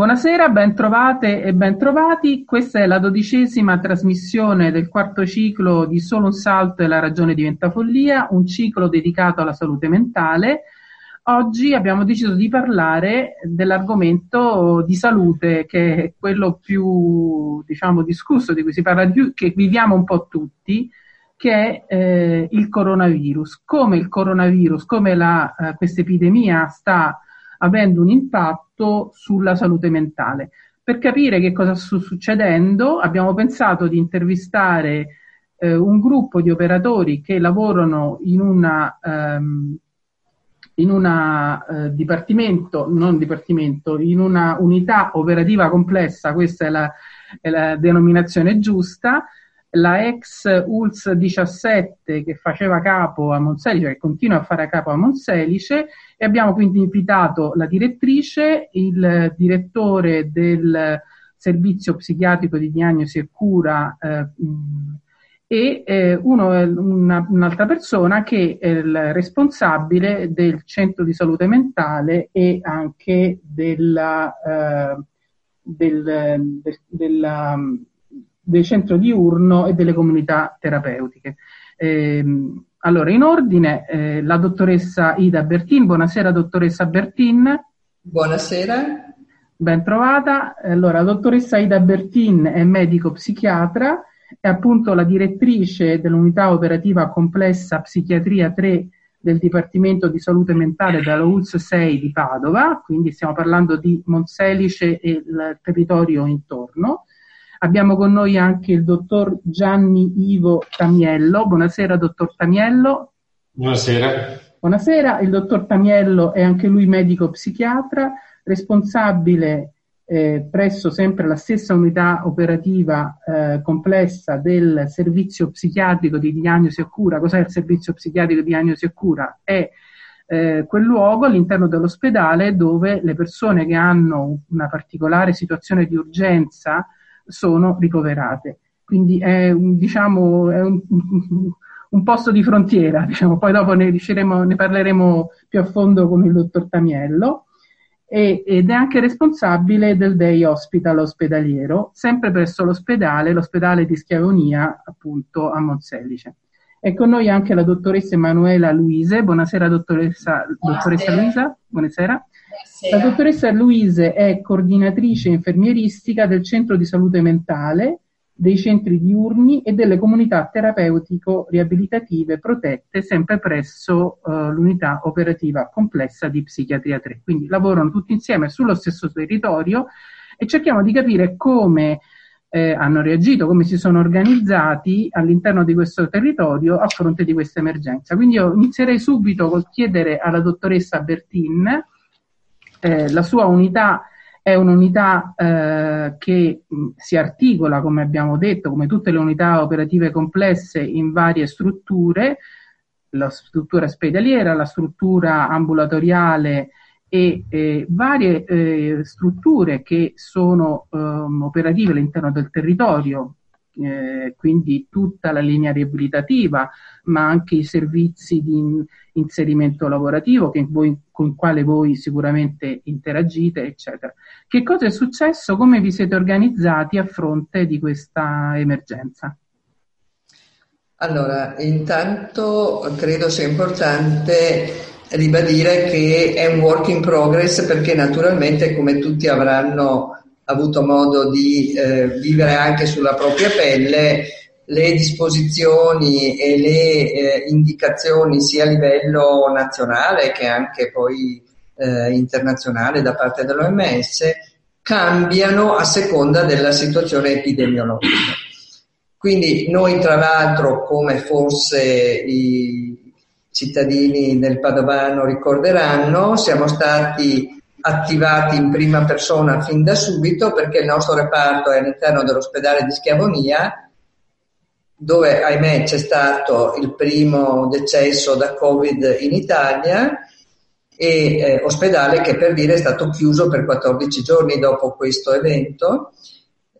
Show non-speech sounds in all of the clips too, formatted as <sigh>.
Buonasera, ben trovate e ben trovati. Questa è la dodicesima trasmissione del quarto ciclo di Solo un salto e la ragione diventa follia, un ciclo dedicato alla salute mentale. Oggi abbiamo deciso di parlare dell'argomento di salute, che è quello più, diciamo, discusso, di cui si parla di più, che viviamo un po' tutti, che è eh, il coronavirus. Come il coronavirus, come eh, questa epidemia sta avendo un impatto sulla salute mentale. Per capire che cosa sta succedendo abbiamo pensato di intervistare eh, un gruppo di operatori che lavorano in una, ehm, eh, dipartimento, non dipartimento, in una unità operativa complessa, questa è la, è la denominazione giusta, la ex ULS 17 che faceva capo a Monselice, che continua a fare capo a Monselice, e abbiamo quindi invitato la direttrice, il direttore del servizio psichiatrico di diagnosi e cura eh, e eh, uno, una, un'altra persona che è il responsabile del centro di salute mentale e anche della, eh, del, del, della del centro diurno e delle comunità terapeutiche. Eh, allora, in ordine, eh, la dottoressa Ida Bertin. Buonasera, dottoressa Bertin. Buonasera. Ben trovata. Allora, la dottoressa Ida Bertin è medico psichiatra, è appunto la direttrice dell'unità operativa complessa psichiatria 3 del Dipartimento di Salute Mentale della ULS 6 di Padova, quindi stiamo parlando di Monselice e il territorio intorno. Abbiamo con noi anche il dottor Gianni Ivo Tamiello. Buonasera, dottor Tamiello. Buonasera. Buonasera, il dottor Tamiello è anche lui medico psichiatra, responsabile eh, presso sempre la stessa unità operativa eh, complessa del servizio psichiatrico di diagnosi e cura. Cos'è il servizio psichiatrico di diagnosi e cura? È eh, quel luogo all'interno dell'ospedale dove le persone che hanno una particolare situazione di urgenza sono ricoverate. Quindi è un, diciamo, è un, <laughs> un posto di frontiera, diciamo. poi dopo ne, ne, parleremo più a fondo con il dottor Tamiello. E, ed è anche responsabile del Day Hospital ospedaliero, sempre presso l'ospedale, l'ospedale di Schiavonia, appunto a Monselice. È con noi anche la dottoressa Emanuela Luise. Buonasera, dottoressa, dottoressa Luisa. Buonasera. La dottoressa Luise è coordinatrice infermieristica del centro di salute mentale, dei centri diurni e delle comunità terapeutico-riabilitative protette sempre presso uh, l'unità operativa complessa di psichiatria 3. Quindi lavorano tutti insieme sullo stesso territorio e cerchiamo di capire come eh, hanno reagito, come si sono organizzati all'interno di questo territorio a fronte di questa emergenza. Quindi io inizierei subito col chiedere alla dottoressa Bertin eh, la sua unità è un'unità eh, che mh, si articola, come abbiamo detto, come tutte le unità operative complesse, in varie strutture, la struttura ospedaliera, la struttura ambulatoriale e eh, varie strutture che sono ehm, operative all'interno del territorio, eh, quindi tutta la linea riabilitativa, ma anche i servizi di in, inserimento lavorativo voi, con il quale voi sicuramente interagite, eccetera. Che cosa è successo? Come vi siete organizzati a fronte di questa emergenza? Allora, intanto credo sia importante ribadire che è un work in progress perché naturalmente come tutti avranno avuto modo di eh, vivere anche sulla propria pelle, le disposizioni e le eh, indicazioni sia a livello nazionale che anche poi eh, internazionale da parte dell'OMS cambiano a seconda della situazione epidemiologica. Quindi noi tra l'altro, come forse i cittadini del Padovano ricorderanno, siamo stati attivati in prima persona fin da subito perché il nostro reparto è all'interno dell'ospedale di Schiavonia dove ahimè c'è stato il primo decesso da Covid in Italia e eh, ospedale che per dire è stato chiuso per 14 giorni dopo questo evento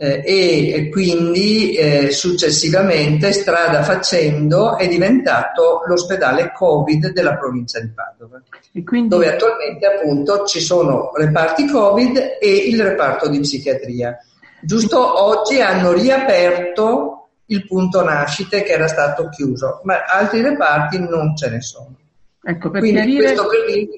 eh, e quindi eh, successivamente, strada facendo, è diventato l'ospedale Covid della provincia di Padova, quindi... dove attualmente appunto ci sono reparti Covid e il reparto di psichiatria. Giusto oggi hanno riaperto il punto nascite che era stato chiuso, ma altri reparti non ce ne sono. Ecco, per Quindi chiarire... questo per dire...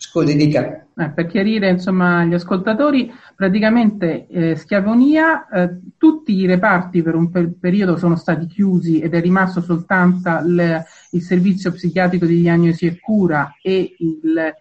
Scusi, dica. Eh, per chiarire insomma agli ascoltatori, praticamente eh, Schiavonia, eh, tutti i reparti per un per- periodo sono stati chiusi ed è rimasto soltanto il, il servizio psichiatrico di diagnosi e cura e il,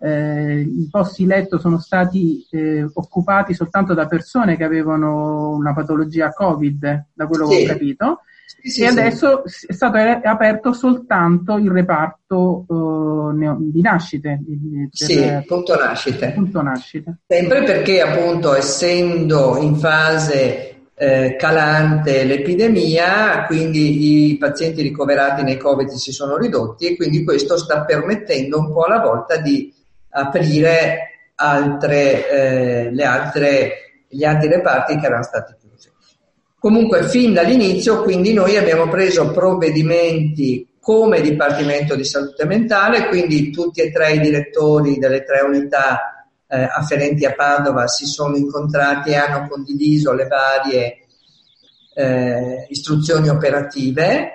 eh, i posti letto sono stati eh, occupati soltanto da persone che avevano una patologia Covid, da quello sì. che ho capito. Sì, e adesso è stato aperto soltanto il reparto uh, di nascite. Per, sì, punto nascite. punto nascite. Sempre perché appunto essendo in fase eh, calante l'epidemia, quindi i pazienti ricoverati nei Covid si sono ridotti e quindi questo sta permettendo un po' alla volta di aprire altre, eh, le altre, gli altri reparti che erano stati chiusi. Comunque, fin dall'inizio, quindi noi abbiamo preso provvedimenti come Dipartimento di Salute Mentale, quindi tutti e tre i direttori delle tre unità eh, afferenti a Padova si sono incontrati e hanno condiviso le varie eh, istruzioni operative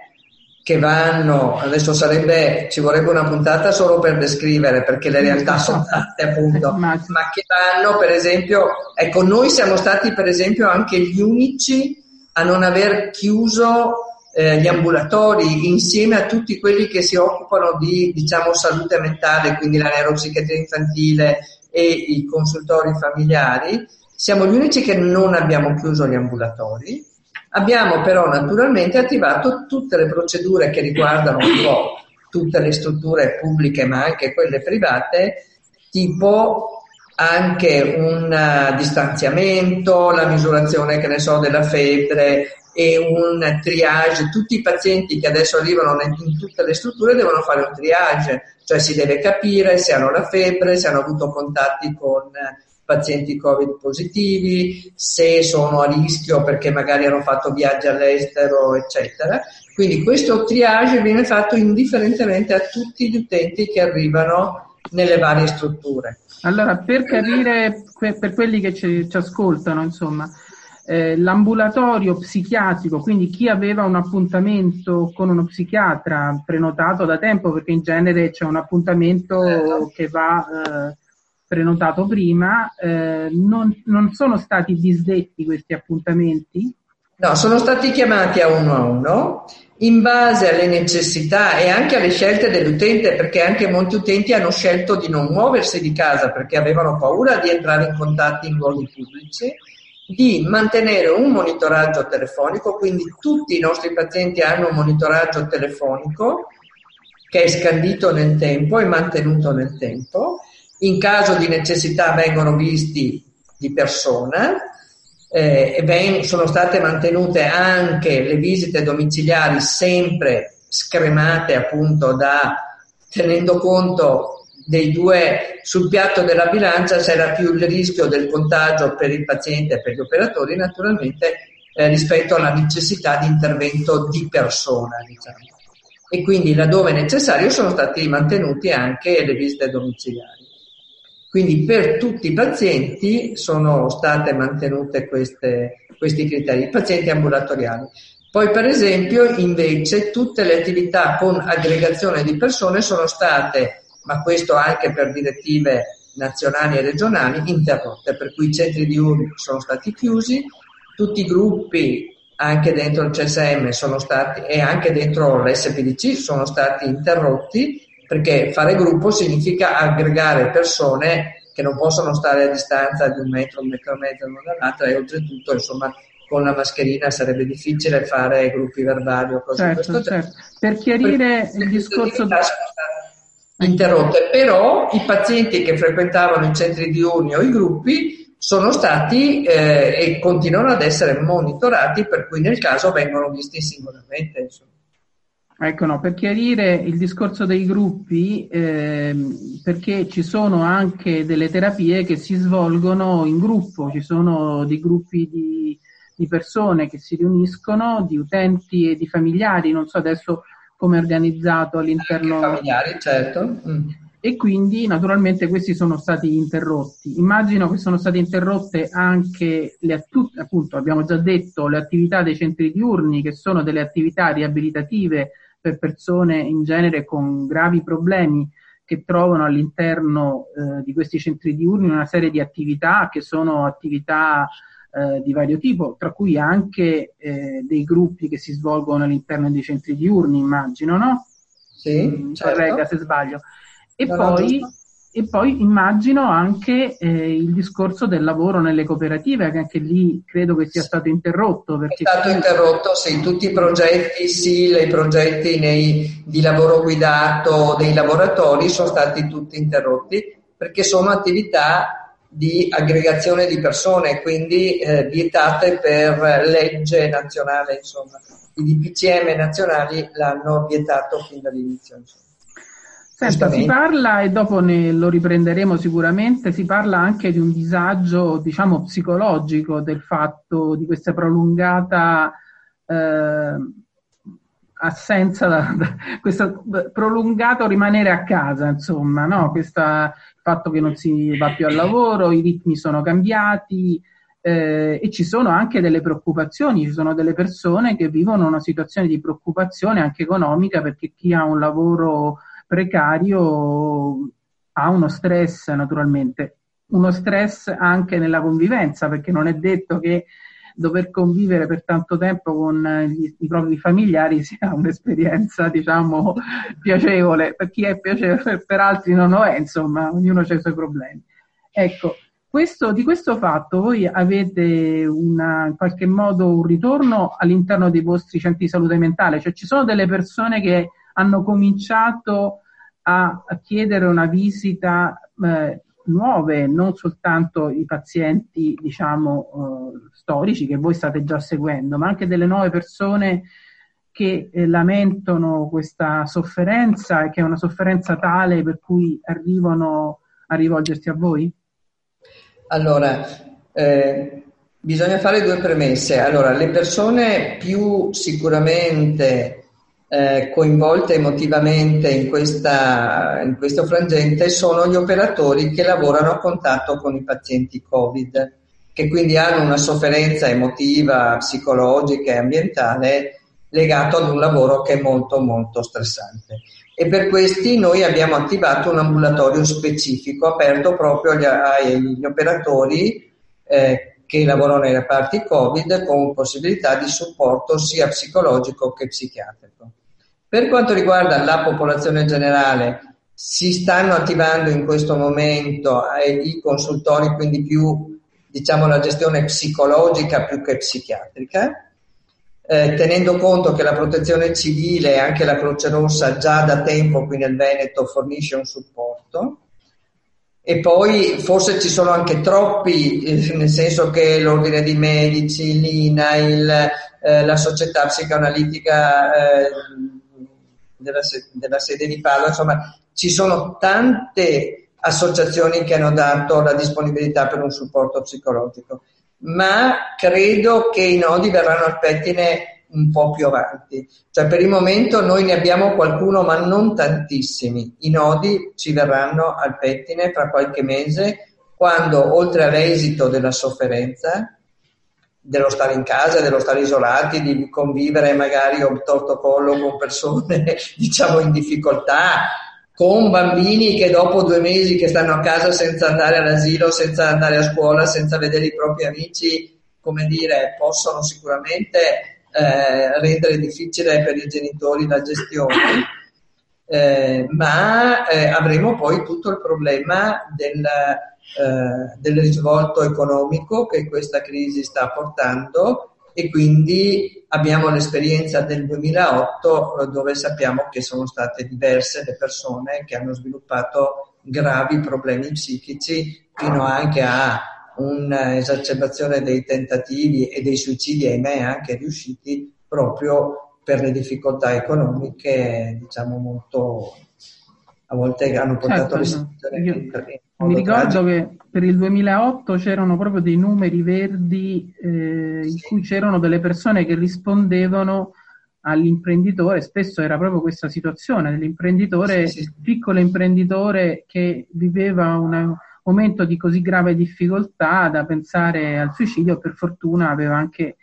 che vanno, adesso sarebbe, ci vorrebbe una puntata solo per descrivere perché le realtà sono tante appunto, <laughs> ma che vanno per esempio, ecco noi siamo stati per esempio anche gli unici a non aver chiuso eh, gli ambulatori insieme a tutti quelli che si occupano di diciamo salute mentale, quindi la neuropsichiatria infantile e i consultori familiari, siamo gli unici che non abbiamo chiuso gli ambulatori. Abbiamo però naturalmente attivato tutte le procedure che riguardano un po' tutte le strutture pubbliche ma anche quelle private, tipo anche un uh, distanziamento, la misurazione, che ne so, della febbre e un triage. Tutti i pazienti che adesso arrivano in tutte le strutture devono fare un triage, cioè si deve capire se hanno la febbre, se hanno avuto contatti con pazienti Covid positivi, se sono a rischio perché magari hanno fatto viaggi all'estero, eccetera. Quindi questo triage viene fatto indifferentemente a tutti gli utenti che arrivano nelle varie strutture. Allora, per capire, per quelli che ci, ci ascoltano, insomma, eh, l'ambulatorio psichiatrico, quindi chi aveva un appuntamento con uno psichiatra prenotato da tempo, perché in genere c'è un appuntamento certo. che va eh, prenotato prima, eh, non, non, sono stati disdetti questi appuntamenti? No, sono stati chiamati a uno a uno in base alle necessità e anche alle scelte dell'utente, perché anche molti utenti hanno scelto di non muoversi di casa perché avevano paura di entrare in contatti in luoghi pubblici, di mantenere un monitoraggio telefonico, quindi tutti i nostri pazienti hanno un monitoraggio telefonico che è scandito nel tempo e mantenuto nel tempo. In caso di necessità vengono visti di persona eh, e ben, sono state mantenute anche le visite domiciliari sempre scremate appunto da tenendo conto dei due sul piatto della bilancia c'era più il rischio del contagio per il paziente e per gli operatori naturalmente eh, rispetto alla necessità di intervento di persona diciamo. e quindi laddove necessario sono stati mantenuti anche le visite domiciliari quindi per tutti i pazienti sono state mantenute queste, questi criteri, i pazienti ambulatoriali. Poi per esempio invece tutte le attività con aggregazione di persone sono state, ma questo anche per direttive nazionali e regionali, interrotte, per cui i centri di URI sono stati chiusi, tutti i gruppi anche dentro il CSM sono stati e anche dentro l'SPDC sono stati interrotti perché fare gruppo significa aggregare persone che non possono stare a distanza di un metro, un metro e mezzo l'una dall'altra e oltretutto insomma con la mascherina sarebbe difficile fare gruppi verbali o cose certo, di questo certo. Per chiarire il discorso... Interrotte, però i pazienti che frequentavano i centri diurni o i gruppi sono stati eh, e continuano ad essere monitorati, per cui nel caso vengono visti singolarmente. Insomma. Ecco, no, per chiarire il discorso dei gruppi, ehm, perché ci sono anche delle terapie che si svolgono in gruppo, ci sono dei gruppi di di persone che si riuniscono, di utenti e di familiari, non so adesso come è organizzato all'interno... Anche familiari, certo. Mm e quindi naturalmente questi sono stati interrotti. Immagino che sono state interrotte anche le appunto abbiamo già detto le attività dei centri diurni che sono delle attività riabilitative per persone in genere con gravi problemi che trovano all'interno eh, di questi centri diurni una serie di attività che sono attività eh, di vario tipo, tra cui anche eh, dei gruppi che si svolgono all'interno dei centri diurni, immagino, no? Sì, mm, certo. corregga se sbaglio. E, poi, e poi, immagino anche eh, il discorso del lavoro nelle cooperative, che anche lì credo che sia stato interrotto. Perché... È stato interrotto, sì, tutti i progetti, sì, i progetti nei, di lavoro guidato dei laboratori sono stati tutti interrotti perché sono attività di aggregazione di persone, quindi eh, vietate per legge nazionale, insomma. I DPCM nazionali l'hanno vietato fin dall'inizio. Insomma. Senta, si parla, e dopo ne, lo riprenderemo sicuramente, si parla anche di un disagio, diciamo, psicologico del fatto di questa prolungata eh, assenza, da, da, questo prolungato rimanere a casa, insomma, no? Questa, il fatto che non si va più al lavoro, i ritmi sono cambiati, eh, e ci sono anche delle preoccupazioni, ci sono delle persone che vivono una situazione di preoccupazione anche economica perché chi ha un lavoro precario ha uno stress naturalmente, uno stress anche nella convivenza, perché non è detto che dover convivere per tanto tempo con gli, i propri familiari <laughs> sia un'esperienza, diciamo, piacevole. Per chi è piacevole, per altri non lo è, insomma, ognuno ha i suoi problemi. Ecco, questo, di questo fatto voi avete una, in qualche modo un ritorno all'interno dei vostri centri di salute mentale, cioè ci sono delle persone che hanno cominciato a, a chiedere una visita eh, nuove, non soltanto i pazienti, diciamo, eh, storici che voi state già seguendo, ma anche delle nuove persone che eh, lamentano questa sofferenza e che è una sofferenza tale per cui arrivano a rivolgersi a voi? Allora, eh, bisogna fare due premesse. Allora, le persone più sicuramente eh, coinvolte emotivamente in, questa, in questo frangente sono gli operatori che lavorano a contatto con i pazienti Covid, che quindi hanno una sofferenza emotiva, psicologica e ambientale legato ad un lavoro che è molto molto stressante. E per questi noi abbiamo attivato un ambulatorio specifico aperto proprio agli, agli operatori eh, che lavorano nei reparti Covid con possibilità di supporto sia psicologico che psichiatrico. Per quanto riguarda la popolazione generale, si stanno attivando in questo momento eh, i consultori, quindi più diciamo la gestione psicologica più che psichiatrica, eh, tenendo conto che la protezione civile e anche la Croce Rossa già da tempo qui nel Veneto fornisce un supporto. E poi forse ci sono anche troppi, eh, nel senso che l'ordine di medici, l'INAIL, eh, la società psicoanalitica eh, della, della sede di Padova, insomma ci sono tante associazioni che hanno dato la disponibilità per un supporto psicologico, ma credo che i nodi verranno al pettine un po' più avanti. Cioè per il momento noi ne abbiamo qualcuno, ma non tantissimi. I nodi ci verranno al pettine fra qualche mese, quando oltre all'esito della sofferenza dello stare in casa, dello stare isolati, di convivere magari obtorto collo con persone <laughs> diciamo in difficoltà, con bambini che dopo due mesi che stanno a casa senza andare all'asilo, senza andare a scuola, senza vedere i propri amici, come dire, possono sicuramente eh, rendere difficile per i genitori la gestione. Eh, ma eh, avremo poi tutto il problema del, eh, del risvolto economico che questa crisi sta portando e quindi abbiamo l'esperienza del 2008 eh, dove sappiamo che sono state diverse le persone che hanno sviluppato gravi problemi psichici fino anche a un'esacerbazione dei tentativi e dei suicidi, ahimè anche riusciti, proprio per le difficoltà economiche, diciamo molto, a volte hanno portato certo, alle situazioni Mi ricordo che per il 2008 c'erano proprio dei numeri verdi eh, in cui c'erano delle persone che rispondevano all'imprenditore, spesso era proprio questa situazione dell'imprenditore, sì, sì. piccolo imprenditore che viveva un momento di così grave difficoltà da pensare al suicidio, per fortuna aveva anche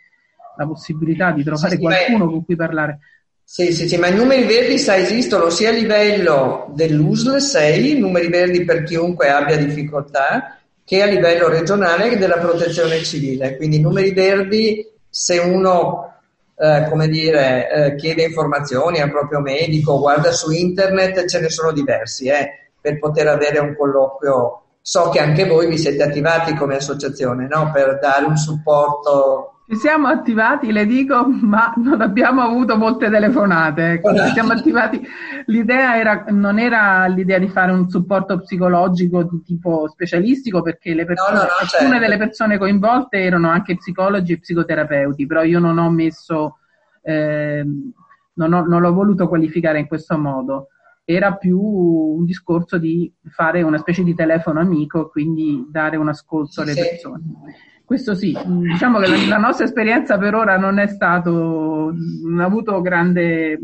la possibilità di trovare sì, qualcuno beh. con cui parlare. Sì, sì, sì, ma i numeri verdi sa, esistono sia a livello dell'USL 6, numeri verdi per chiunque abbia difficoltà, che a livello regionale e della protezione civile. Quindi i numeri verdi, se uno eh, come dire, eh, chiede informazioni al proprio medico, guarda su internet, ce ne sono diversi eh, per poter avere un colloquio. So che anche voi vi siete attivati come associazione no? per dare un supporto ci siamo attivati, le dico, ma non abbiamo avuto molte telefonate. Ecco. Ci siamo attivati. L'idea era, non era l'idea di fare un supporto psicologico di tipo specialistico, perché le persone, no, no, no, alcune certo. delle persone coinvolte erano anche psicologi e psicoterapeuti, però io non ho messo, eh, non, ho, non l'ho voluto qualificare in questo modo. Era più un discorso di fare una specie di telefono amico, quindi dare un ascolto alle sì. persone. Questo sì, diciamo che la, la, nostra esperienza per ora non è stato, non ha avuto grande,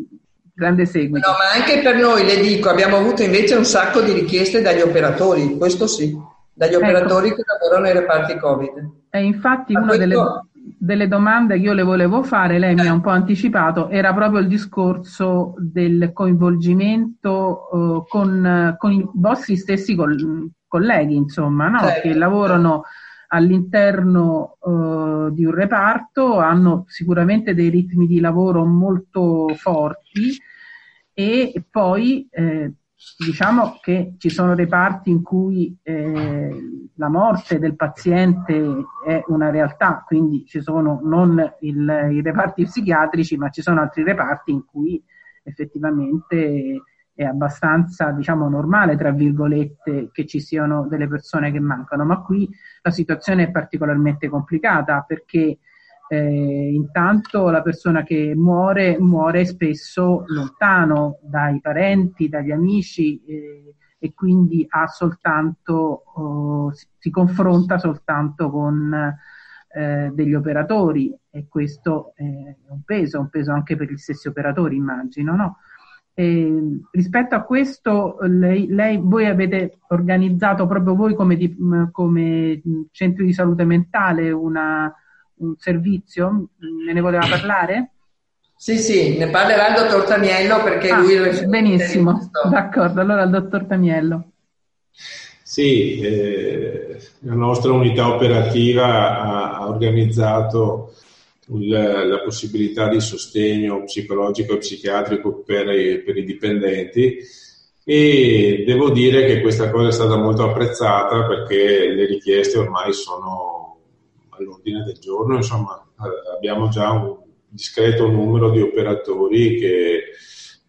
grande seguito. No, ma anche per noi, le dico, abbiamo avuto invece un sacco di richieste dagli operatori, questo sì, dagli ecco. operatori che lavorano nei reparti Covid. E infatti una questo... delle, delle, domande che io le volevo fare, lei mi ha un po' anticipato, era proprio il discorso del coinvolgimento uh, con, con, i vostri stessi col, colleghi, insomma, no? certo. che lavorano all'interno eh, di un reparto, hanno sicuramente dei ritmi di lavoro molto forti e poi eh, diciamo che ci sono reparti in cui eh, la morte del paziente è una realtà, quindi ci sono non il, i reparti psichiatrici, ma ci sono altri reparti in cui effettivamente è abbastanza, diciamo, normale, tra virgolette, che ci siano delle persone che mancano, ma qui la situazione è particolarmente complicata perché eh, intanto la persona che muore muore spesso lontano dai parenti, dagli amici eh, e quindi ha soltanto, oh, si confronta soltanto con eh, degli operatori e questo è un peso, un peso anche per gli stessi operatori immagino, no? E rispetto a questo, lei, lei, voi avete organizzato proprio voi come, di, come centri di salute mentale una, un servizio? Me ne voleva parlare? Sì, sì, ne parlerà il dottor Tamiello perché ah, lui è Benissimo, d'accordo, allora il dottor Tamiello. Sì, eh, la nostra unità operativa ha, ha organizzato la, la possibilità di sostegno psicologico e psichiatrico per i, per i dipendenti e devo dire che questa cosa è stata molto apprezzata perché le richieste ormai sono all'ordine del giorno, insomma abbiamo già un discreto numero di operatori che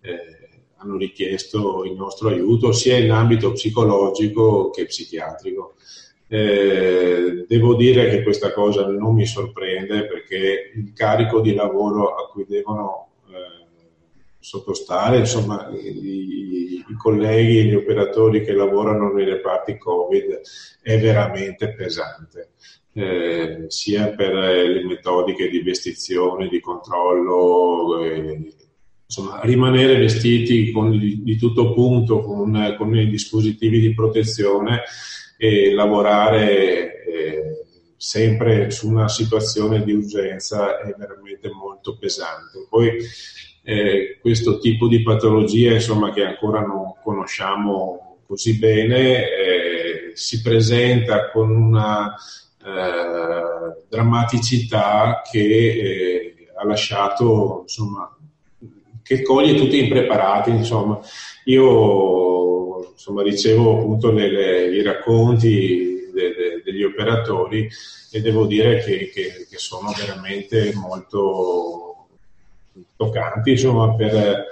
eh, hanno richiesto il nostro aiuto sia in ambito psicologico che psichiatrico. Eh, devo dire che questa cosa non mi sorprende perché il carico di lavoro a cui devono eh, sottostare, insomma, i, i, colleghi, gli operatori che lavorano nei reparti Covid è veramente pesante. Eh, sia per le metodiche di vestizione, di controllo, eh, insomma, rimanere vestiti con, di, di tutto punto con, con i dispositivi di protezione e lavorare eh, sempre su una situazione di urgenza è veramente molto pesante. Poi eh, questo tipo di patologia, insomma, che ancora non conosciamo così bene, eh, si presenta con una eh, drammaticità che eh, ha lasciato, insomma, che coglie tutti impreparati, insomma. Io insomma, ricevo appunto le, le, i racconti de, de, degli operatori e devo dire che, che, che sono veramente molto toccanti insomma, per,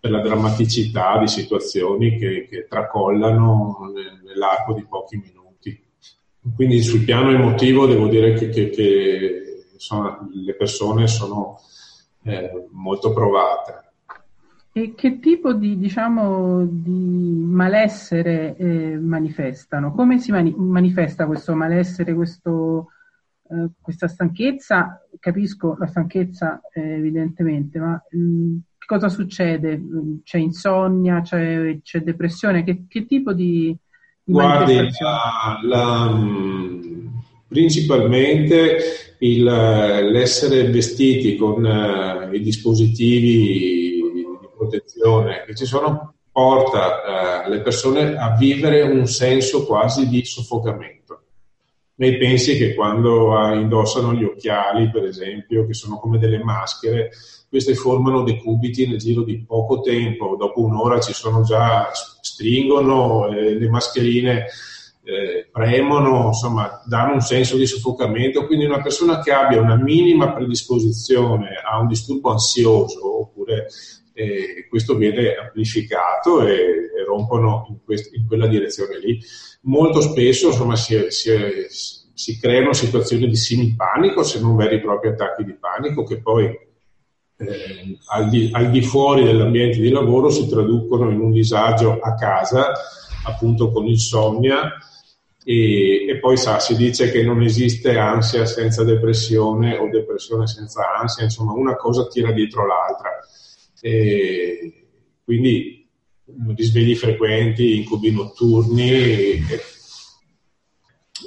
per, la drammaticità di situazioni che, che tracollano nell'arco di pochi minuti. Quindi sul piano emotivo devo dire che, che insomma, le persone sono eh, molto provate. E che tipo di, diciamo, di malessere eh, manifestano? Come si mani- manifesta questo malessere, questo, eh, questa stanchezza? Capisco la stanchezza eh, evidentemente, ma mh, mm, cosa succede? C'è insonnia, c'è, c'è depressione? Che, che, tipo di, di Guardi, la, la, mm, principalmente il, l'essere vestiti con uh, i dispositivi protezione che ci sono porta eh, le persone a vivere un senso quasi di soffocamento. Lei pensi che quando indossano gli occhiali, per esempio, che sono come delle maschere, queste formano dei cubiti nel giro di poco tempo, dopo un'ora ci sono già, stringono, eh, le mascherine eh, premono, insomma, danno un senso di soffocamento. Quindi una persona che abbia una minima predisposizione a un disturbo ansioso oppure e questo viene amplificato e, e rompono in, quest- in, quella direzione lì. Molto spesso insomma, si, si, si creano situazioni di simil-panico, se non veri e propri attacchi di panico, che poi eh, al, di, al, di, fuori dell'ambiente di lavoro si traducono in un disagio a casa, appunto con insonnia, e, e, poi sa, si dice che non esiste ansia senza depressione o depressione senza ansia, insomma una cosa tira dietro l'altra. E quindi risvegli frequenti, incubi notturni e,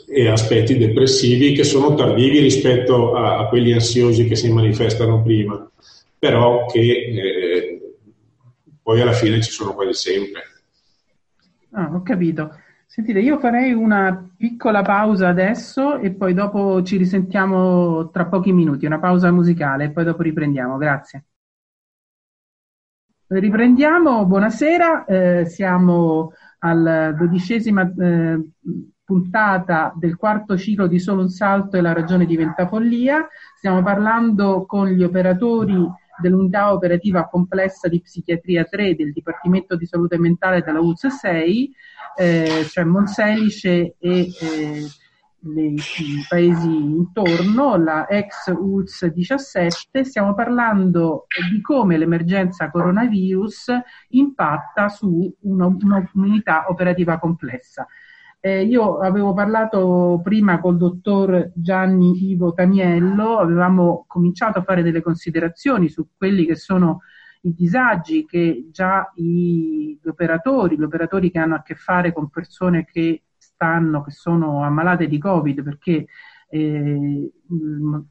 e, aspetti depressivi che sono tardivi rispetto a, a, quelli ansiosi che si manifestano prima, però che eh, poi alla fine ci sono quasi sempre. Ah, ho capito. Sentite, io farei una piccola pausa adesso e poi dopo ci risentiamo tra pochi minuti, una pausa musicale e poi dopo riprendiamo. Grazie. Riprendiamo, buonasera, eh, siamo alla dodicesima eh, puntata del quarto ciclo di Solo un salto e la ragione diventa follia. Stiamo parlando con gli operatori dell'unità operativa complessa di psichiatria 3 del Dipartimento di Salute Mentale della ULS 6, eh, cioè Monselice e eh, nei, paesi intorno, la ex ULS 17, stiamo parlando di come l'emergenza coronavirus impatta su un'unità operativa complessa. Eh, io avevo parlato prima col dottor Gianni Ivo Taniello, avevamo cominciato a fare delle considerazioni su quelli che sono i disagi che già i, gli operatori, gli operatori che hanno a che fare con persone che stanno, che sono ammalate di Covid, perché eh,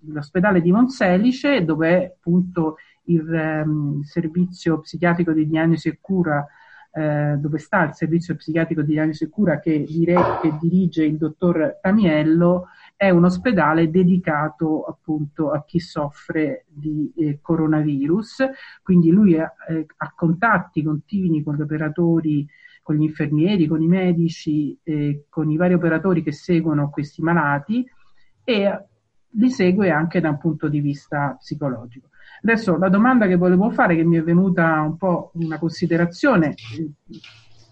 l'ospedale di Monselice, dove è appunto il um, servizio psichiatrico di diagnosi e cura, eh, dove sta il servizio psichiatrico di diagnosi e cura che, dire- che dirige il dottor Tamiello, è un ospedale dedicato appunto a chi soffre di eh, coronavirus, quindi lui ha, eh, ha contatti continui con gli operatori con gli infermieri, con i medici, eh, con i vari operatori che seguono questi malati e li segue anche da un punto di vista psicologico. Adesso la domanda che volevo fare, che mi è venuta un po' una considerazione,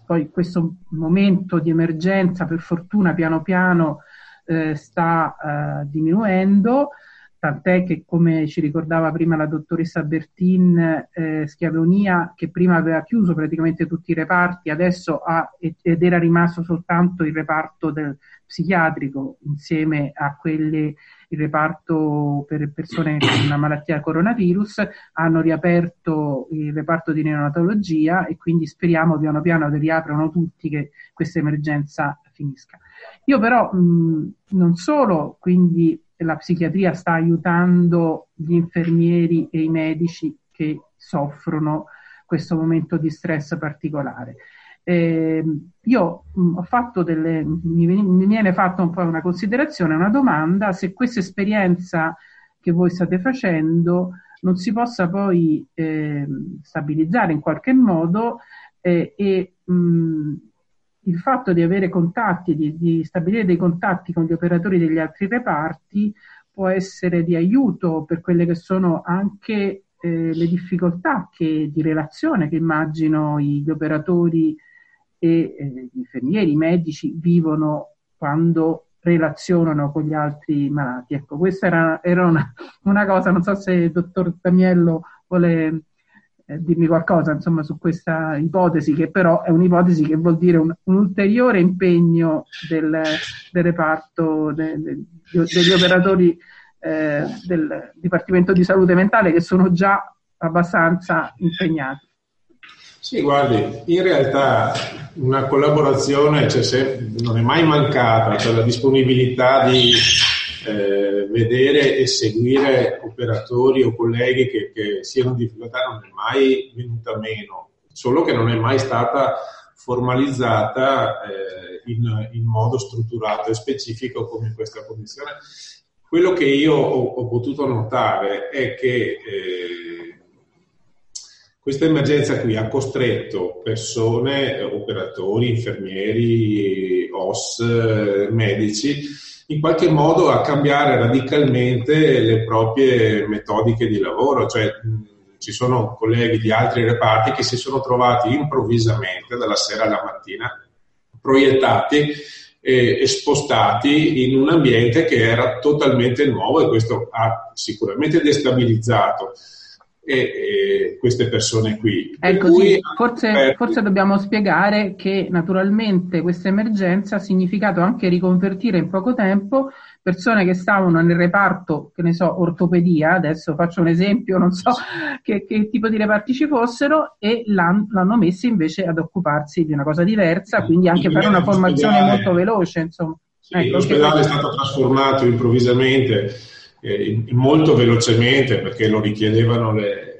poi questo momento di emergenza per fortuna piano piano eh, sta eh, diminuendo, tant'è che come ci ricordava prima la dottoressa Bertin, eh, Schiavonia, che prima aveva chiuso praticamente tutti i reparti, adesso ha, ed era rimasto soltanto il reparto del psichiatrico insieme a quelli, il reparto per persone con una <coughs> malattia coronavirus, hanno riaperto il reparto di neonatologia e quindi speriamo piano piano che riaprano tutti che questa emergenza finisca. Io però mh, non solo quindi la psichiatria sta aiutando gli infermieri e i medici che soffrono questo momento di stress particolare. Eh, io mh, ho fatto delle, mi, mi, viene fatta un po' una considerazione, una domanda, se questa esperienza che voi state facendo non si possa poi eh, stabilizzare in qualche modo eh, e mh, il fatto di avere contatti, di, di, stabilire dei contatti con gli operatori degli altri reparti può essere di aiuto per quelle che sono anche eh, le difficoltà che, di relazione che immagino gli operatori e eh, gli infermieri, i medici vivono quando relazionano con gli altri malati. Ecco, questa era, era una, una, cosa, non so se il dottor Damiello vuole eh, dirmi qualcosa insomma, su questa ipotesi, che però è un'ipotesi che vuol dire un, un ulteriore impegno del, del reparto de, de, degli operatori eh, del Dipartimento di Salute Mentale che sono già abbastanza impegnati. Sì, guardi, in realtà una collaborazione sempre, non è mai mancata, cioè la disponibilità di eh, vedere e seguire operatori o colleghi che, che siano in difficoltà non è mai venuta meno, solo che non è mai stata formalizzata eh, in, in, modo strutturato e specifico come in questa condizione. Quello che io ho, ho potuto notare è che eh, questa emergenza qui ha costretto persone, operatori, infermieri, OS, medici, in qualche modo a cambiare radicalmente le proprie metodiche di lavoro, cioè ci sono colleghi di altri reparti che si sono trovati improvvisamente dalla sera alla mattina proiettati e, spostati in un ambiente che era totalmente nuovo e questo ha sicuramente destabilizzato e, e queste persone qui. Ecco, sì, forse, forse, dobbiamo spiegare che naturalmente questa emergenza ha significato anche riconvertire in poco tempo persone che stavano nel reparto, che ne so, ortopedia, adesso faccio un esempio, non so che, che tipo di reparti ci fossero, e l'hanno, l'hanno messe invece ad occuparsi di una cosa diversa, quindi anche fare una formazione molto veloce. Insomma. Sì, ecco, l'ospedale è stato trasformato improvvisamente eh, molto velocemente perché lo richiedevano le,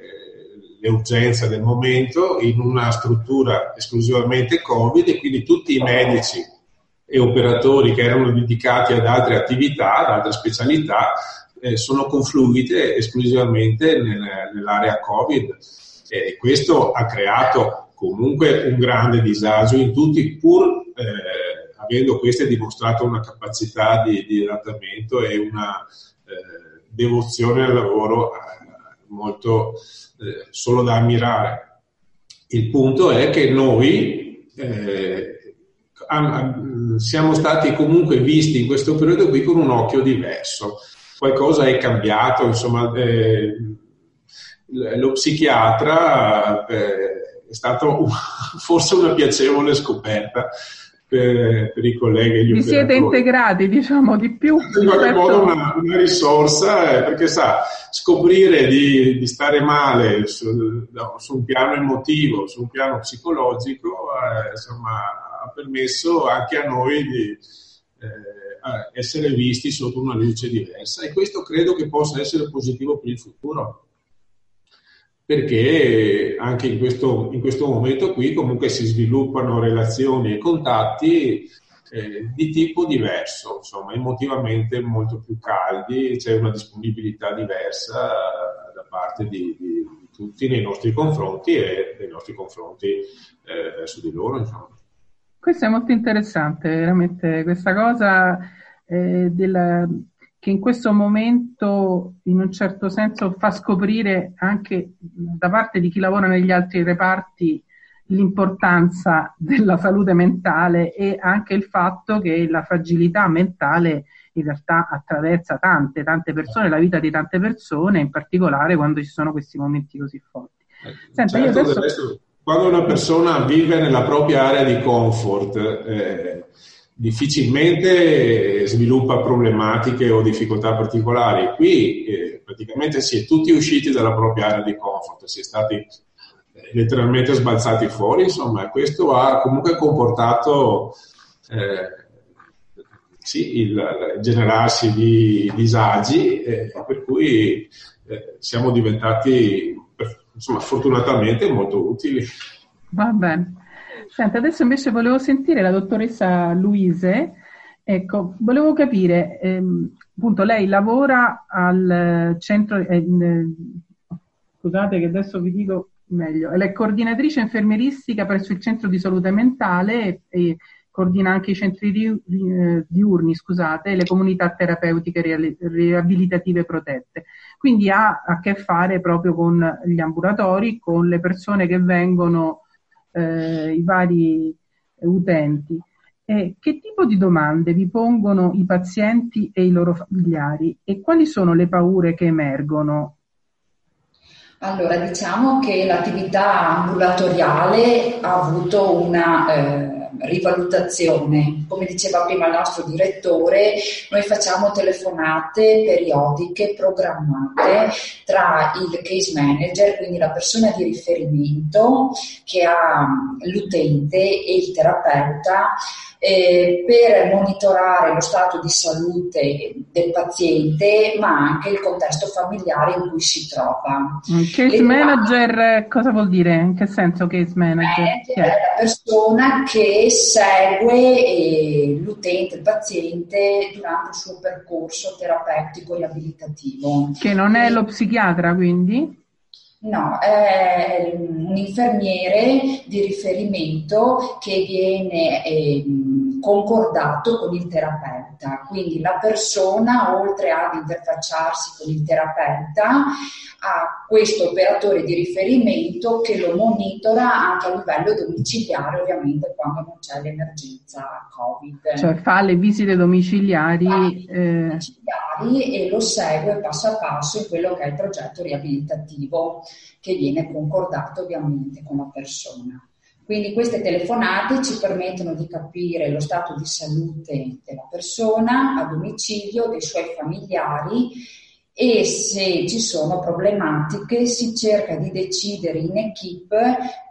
le, urgenze del momento in una struttura esclusivamente Covid e quindi tutti i medici e operatori che erano dedicati ad altre attività, ad altre specialità, eh, sono confluiti esclusivamente nel, nell'area Covid. E questo ha creato comunque un grande disagio in tutti pur eh, avendo queste dimostrato una capacità di, di adattamento e una devozione al lavoro eh, molto eh, solo da ammirare. Il punto è che noi eh, am, siamo stati comunque visti in questo periodo qui con un occhio diverso. Qualcosa è cambiato, insomma, eh, lo psichiatra eh, è stato <laughs> forse una piacevole scoperta per, per i colleghi. Gli Vi siete integrati, diciamo, di più. In qualche modo una, una risorsa, eh, perché sa, scoprire di, di stare male su, no, su, un piano emotivo, su un piano psicologico, eh, insomma, ha permesso anche a noi di eh, essere visti sotto una luce diversa e questo credo che possa essere positivo per il futuro perché anche in questo, in questo momento qui comunque si sviluppano relazioni e contatti eh, di tipo diverso, insomma, emotivamente molto più caldi, c'è una disponibilità diversa da parte di, di, di tutti nei nostri confronti e nei nostri confronti eh, verso di loro. Insomma. Questo è molto interessante, veramente, questa cosa eh, della, che in questo momento in un certo senso fa scoprire anche da parte di chi lavora negli altri reparti l'importanza della salute mentale e anche il fatto che la fragilità mentale in realtà attraversa tante, tante persone, la vita di tante persone, in particolare quando ci sono questi momenti così forti. Senta, certo, adesso... adesso... quando una persona vive nella propria area di comfort, eh, difficilmente sviluppa problematiche o difficoltà particolari. Qui eh, praticamente si è tutti usciti dalla propria area di comfort, si è stati eh, letteralmente sbalzati fuori, insomma, questo ha comunque comportato eh, sì, il, il, generarsi di disagi, eh, per cui eh, siamo diventati, insomma, fortunatamente molto utili. Va bene. Senta, adesso invece volevo sentire la dottoressa Luise. Ecco, volevo capire, ehm, appunto, lei lavora al centro, eh, in, scusate che adesso vi dico meglio, è coordinatrice infermieristica presso il centro di salute mentale e, e coordina anche i centri di, eh, diurni, scusate, e le comunità terapeutiche riabilitative protette. Quindi ha a che fare proprio con gli ambulatori, con le persone che vengono eh, i vari utenti. Eh, che tipo di domande vi pongono i pazienti e i loro familiari e quali sono le paure che emergono? Allora, diciamo che l'attività ambulatoriale ha avuto una eh, rivalutazione. Come diceva prima il nostro direttore, noi facciamo telefonate periodiche programmate tra il case manager, quindi la persona di riferimento che ha l'utente e il terapeuta eh, per monitorare lo stato di salute del paziente, ma anche il contesto familiare in cui si trova. Mm, case Le manager tra... cosa vuol dire? In che senso case manager? manager è la persona che segue eh, l'utente, il paziente durante il suo percorso terapeutico riabilitativo. Che non è lo psichiatra, quindi? No, è un infermiere di riferimento che viene eh, concordato con il terapeuta, quindi la persona oltre ad interfacciarsi con il terapeuta ha questo operatore di riferimento che lo monitora anche a livello domiciliare, ovviamente quando non c'è l'emergenza Covid. Cioè fa le visite domiciliari, fa le visite eh... domiciliari e lo segue passo a passo in quello che è il progetto riabilitativo che viene concordato ovviamente con la persona. Quindi queste telefonate ci permettono di capire lo stato di salute della persona a domicilio, dei suoi familiari e se ci sono problematiche si cerca di decidere in equip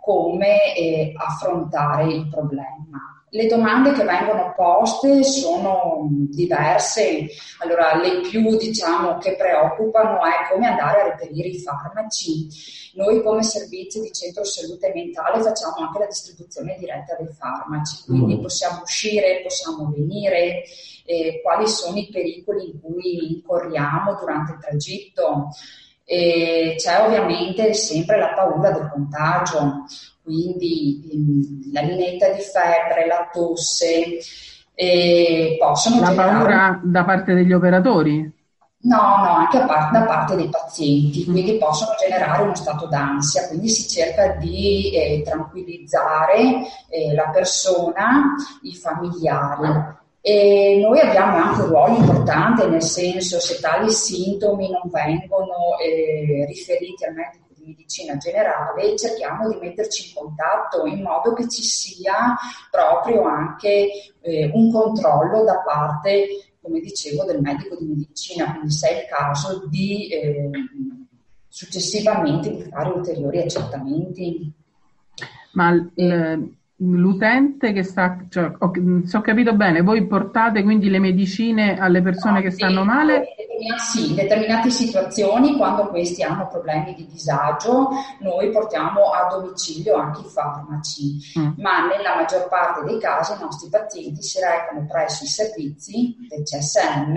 come eh, affrontare il problema. Le domande che vengono poste sono diverse, allora le più diciamo che preoccupano è come andare a reperire i farmaci. Noi come servizio di centro salute mentale facciamo anche la distribuzione diretta dei farmaci, quindi mm. possiamo uscire, possiamo venire, eh, quali sono i pericoli in cui incorriamo durante il tragitto. E c'è ovviamente sempre la paura del contagio quindi mh, la linetta di febbre, la tosse, eh, possono La generare... paura da parte degli operatori? No, no, anche da parte dei pazienti, mm. quindi possono generare uno stato d'ansia, quindi si cerca di eh, tranquillizzare eh, la persona, i familiari. E noi abbiamo anche un ruolo importante, nel senso se tali sintomi non vengono eh, riferiti al medico medicina generale cerchiamo di metterci in contatto in modo che ci sia proprio anche eh, un controllo da parte, come dicevo, del medico di medicina, quindi se è il caso di eh, successivamente di fare ulteriori accertamenti. Ma eh, l'utente che sta, cioè, ho, se ho capito bene, voi portate quindi le medicine alle persone no, che stanno male? Sì, in determinate situazioni, quando questi hanno problemi di disagio, noi portiamo a domicilio anche i farmaci, mm. ma nella maggior parte dei casi i nostri pazienti si recano presso i servizi del CSM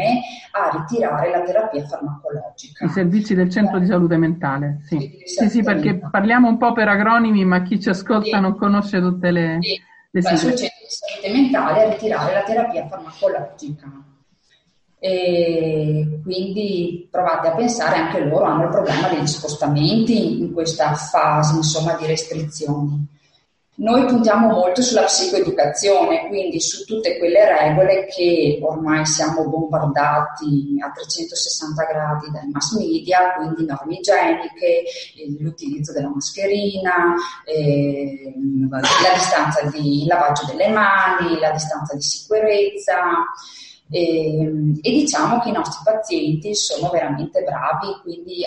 a ritirare la terapia farmacologica. I servizi del centro di salute mentale, sì. Sì, sì, perché parliamo un po' per acronimi, ma chi ci ascolta sì. non conosce tutte le e presso il centro di salute mentale a ritirare la terapia farmacologica. E quindi provate a pensare, anche loro hanno il problema degli spostamenti in questa fase insomma, di restrizioni. Noi puntiamo molto sulla psicoeducazione, quindi su tutte quelle regole che ormai siamo bombardati a 360 gradi dai mass media, quindi norme igieniche, l'utilizzo della mascherina, eh, la distanza di lavaggio delle mani, la distanza di sicurezza. E, ehm, e diciamo che i nostri pazienti sono veramente bravi, quindi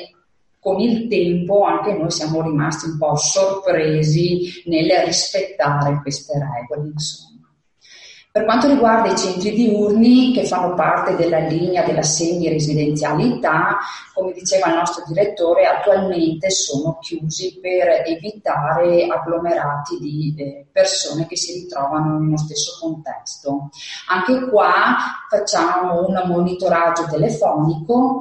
con il tempo anche noi siamo rimasti un po' sorpresi nel rispettare queste regole. Insomma. Per quanto riguarda i centri diurni che fanno parte della linea della semi-residenzialità, come diceva il nostro direttore, attualmente sono chiusi per evitare agglomerati di eh, persone che si ritrovano uno stesso contesto. Anche qua facciamo un monitoraggio telefonico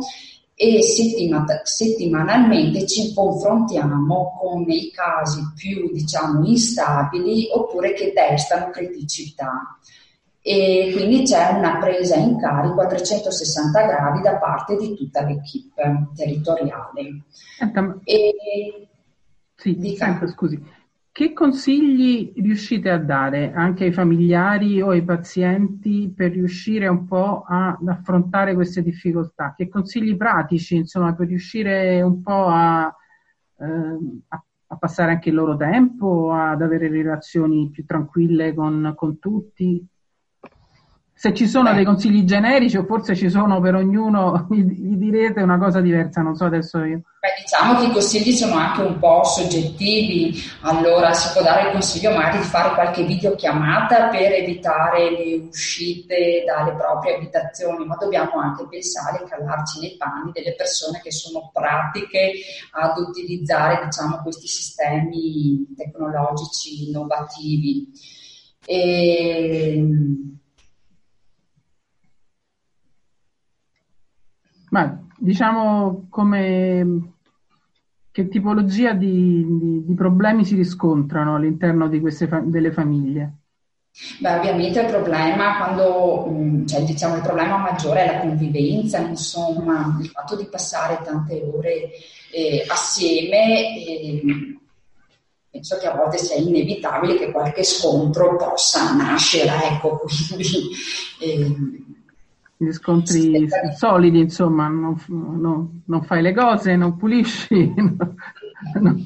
e settimanalmente ci confrontiamo con i casi più diciamo instabili oppure che destano criticità. E quindi c'è una presa in carico a 360 gradi da parte di tutta l'equipe territoriale. Senta, e, sì, senta, scusi, che consigli riuscite a dare anche ai familiari o ai pazienti per riuscire un po' ad affrontare queste difficoltà? Che consigli pratici, insomma, per riuscire un po' a, eh, a, passare anche il loro tempo, ad avere relazioni più tranquille con, con tutti? Se ci sono dei consigli generici o forse ci sono per ognuno, <laughs> gli direte una cosa diversa, non so adesso io. Beh, diciamo che i consigli sono anche un po' soggettivi, allora si può dare il consiglio magari di fare qualche videochiamata per evitare le uscite dalle proprie abitazioni, ma dobbiamo anche pensare e calarci nei panni delle persone che sono pratiche ad utilizzare diciamo, questi sistemi tecnologici innovativi. E, Ma diciamo come che tipologia di, di, di problemi si riscontrano all'interno fa- delle famiglie? Beh, ovviamente il problema quando, mm, cioè, diciamo, il problema maggiore è la convivenza, insomma, il fatto di passare tante ore eh, assieme. E, penso che a volte sia inevitabile che qualche scontro possa nascere, ecco, <laughs> quindi eh, gli scontri solidi, insomma, non, non, non, fai le cose, non pulisci, <laughs> no?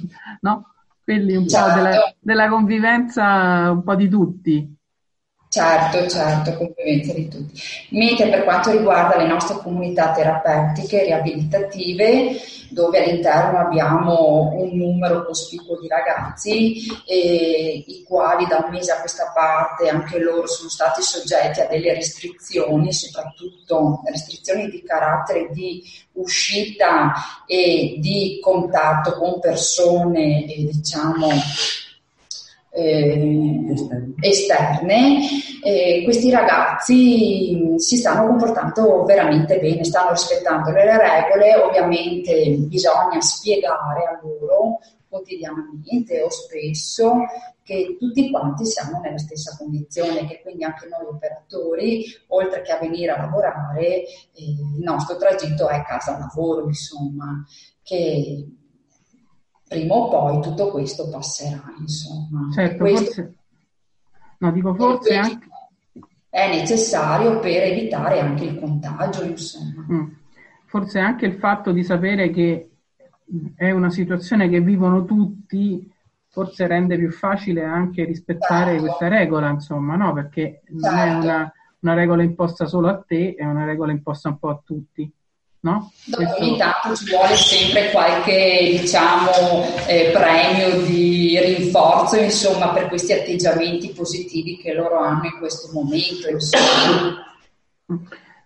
no? Quelli un certo. po' della, della, convivenza un po' di tutti. Certo, certo, convivenza di tutti. Mentre per quanto riguarda le nostre comunità terapeutiche riabilitative, dove all'interno abbiamo un numero cospicuo di ragazzi eh, i quali da un mese a questa parte anche loro sono stati soggetti a delle restrizioni, soprattutto restrizioni di carattere di uscita e di contatto con persone diciamo eh, esterne, eh, questi ragazzi si stanno comportando veramente bene, stanno rispettando le regole, ovviamente bisogna spiegare a loro quotidianamente o spesso che tutti quanti siamo nella stessa condizione, che quindi anche noi operatori, oltre che a venire a lavorare, eh, il nostro tragitto è casa-lavoro, insomma, che prima o poi tutto questo passerà, insomma. Certo, questo, forse, no, dico forse anche... È necessario per evitare anche il contagio, insomma. Mm. Forse anche il fatto di sapere che è una situazione che vivono tutti, forse rende più facile anche rispettare certo. questa regola, insomma, no? Perché non certo. è una, una regola imposta solo a te, è una regola imposta un po' a tutti. No? Questo... Ogni tanto ci vuole sempre qualche diciamo, eh, premio di rinforzo insomma, per questi atteggiamenti positivi che loro hanno in questo momento. Insomma.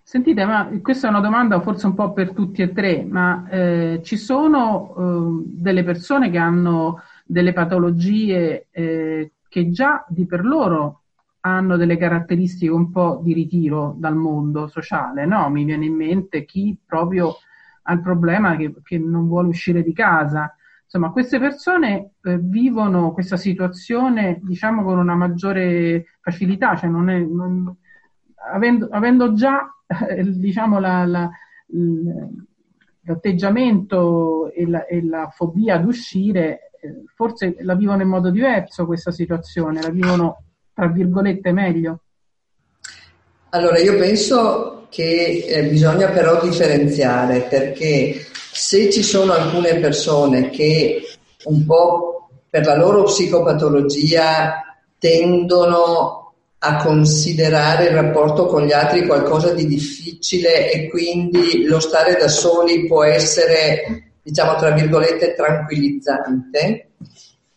Sentite, ma questa è una domanda forse un po' per tutti e tre, ma eh, ci sono eh, delle persone che hanno delle patologie eh, che già di per loro hanno delle caratteristiche un po' di ritiro dal mondo sociale, no? Mi viene in mente chi proprio ha il problema che, che non vuole uscire di casa. Insomma, queste persone eh, vivono questa situazione, diciamo, con una maggiore facilità, cioè non è, non, avendo, avendo, già, eh, diciamo, la, la, l'atteggiamento e la, e la, fobia ad uscire, eh, forse la vivono in modo diverso questa situazione, la vivono tra virgolette, meglio? Allora, io penso che eh, bisogna però differenziare perché se ci sono alcune persone che un po' per la loro psicopatologia tendono a considerare il rapporto con gli altri qualcosa di difficile e quindi lo stare da soli può essere, diciamo, tra virgolette, tranquillizzante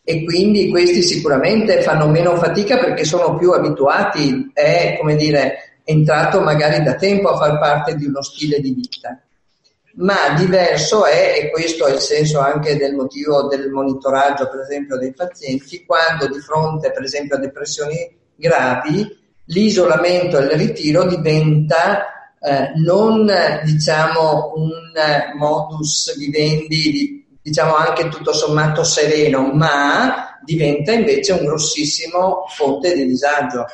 e quindi questi sicuramente fanno meno fatica perché sono più abituati, è come dire, entrato magari da tempo a far parte di uno stile di vita. Ma diverso è, e questo è il senso anche del motivo del monitoraggio, per esempio, dei pazienti, quando di fronte, per esempio, a depressioni gravi, l'isolamento e il ritiro diventa eh, non diciamo un modus vivendi diciamo anche tutto sommato sereno, ma diventa invece un grossissimo fonte di disagio.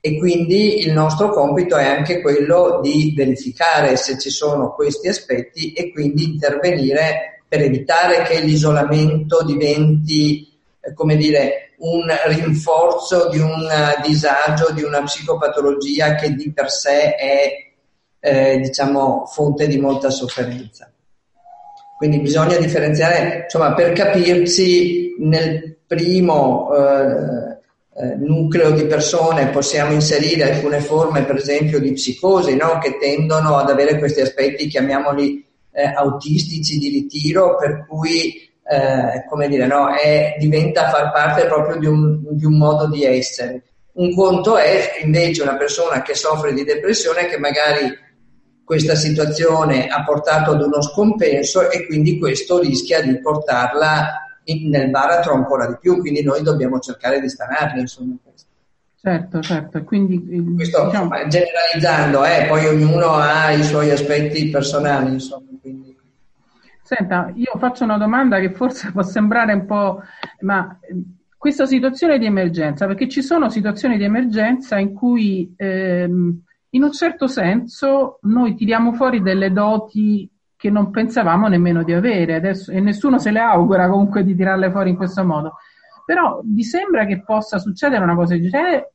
E quindi il nostro compito è anche quello di verificare se ci sono questi aspetti e quindi intervenire per evitare che l'isolamento diventi, eh, come dire, un rinforzo di un disagio, di una psicopatologia che di per sé è, eh, diciamo, fonte di molta sofferenza. Quindi bisogna differenziare, insomma, per capirci nel primo eh, eh, nucleo di persone possiamo inserire alcune forme, per esempio, di psicosi, no? che tendono ad avere questi aspetti, chiamiamoli eh, autistici di ritiro, per cui eh, come dire, no? è, diventa far parte proprio di un, di un modo di essere. Un conto è invece una persona che soffre di depressione che magari questa situazione ha portato ad uno scompenso e quindi questo rischia di portarla in, nel baratro ancora di più, quindi noi dobbiamo cercare di stanarli, insomma. Certo, certo, quindi questo diciamo... generalizzando, eh, poi ognuno ha i suoi aspetti personali, insomma. Quindi. Senta, io faccio una domanda che forse può sembrare un po', ma questa situazione di emergenza, perché ci sono situazioni di emergenza in cui ehm, in un certo senso noi tiriamo fuori delle doti che non pensavamo nemmeno di avere adesso, e nessuno se le augura comunque di tirarle fuori in questo modo. Però vi sembra che possa succedere una cosa del genere,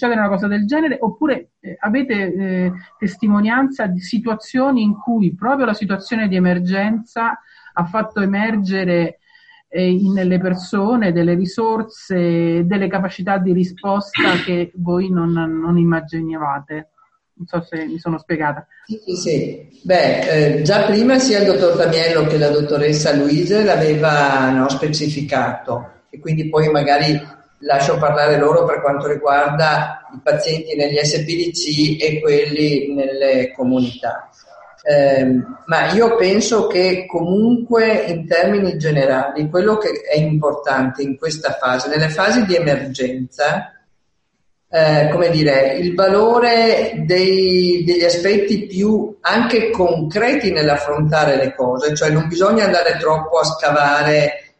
una cosa del genere oppure eh, avete eh, testimonianza di situazioni in cui proprio la situazione di emergenza ha fatto emergere nelle persone delle risorse, delle capacità di risposta <coughs> che voi non, non immaginavate? Non so se mi sono spiegata. Sì, sì, sì. Beh, eh, già prima sia il dottor Tamiello che la dottoressa Luise l'avevano specificato e quindi poi magari lascio parlare loro per quanto riguarda i pazienti negli SPDC e quelli nelle comunità. Eh, ma io penso che comunque in termini generali quello che è importante in questa fase, nelle fasi di emergenza, eh, come dire, il valore dei, degli aspetti più anche concreti nell'affrontare le cose, cioè non bisogna andare troppo a scavare,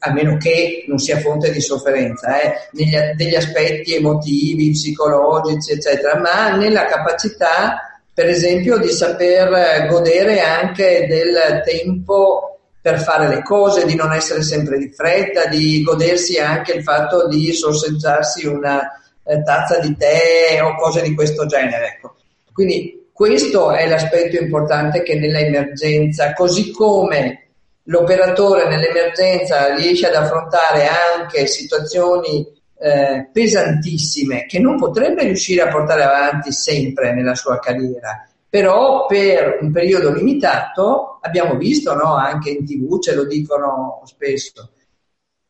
a meno che non sia fonte di sofferenza, eh, negli, degli aspetti emotivi, psicologici, eccetera, ma nella capacità, per esempio, di saper godere anche del tempo per fare le cose, di non essere sempre di fretta, di godersi anche il fatto di sorseggiarsi una eh, tazza di tè o cose di questo genere. Ecco. Quindi questo è l'aspetto importante che nell'emergenza, così come l'operatore nell'emergenza riesce ad affrontare anche situazioni eh, pesantissime che non potrebbe riuscire a portare avanti sempre nella sua carriera, però per un periodo limitato abbiamo visto no, anche in tv, ce lo dicono spesso,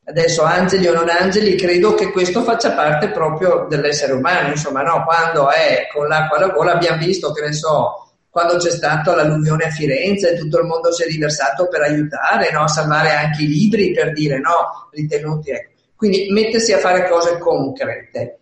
adesso angeli o non angeli, credo che questo faccia parte proprio dell'essere umano, insomma, no? quando è con l'acqua alla gola abbiamo visto, che ne so, quando c'è stata l'alluvione a Firenze, tutto il mondo si è riversato per aiutare, no? a salvare anche i libri, per dire, no, ritenuti, ecco. Quindi mettersi a fare cose concrete.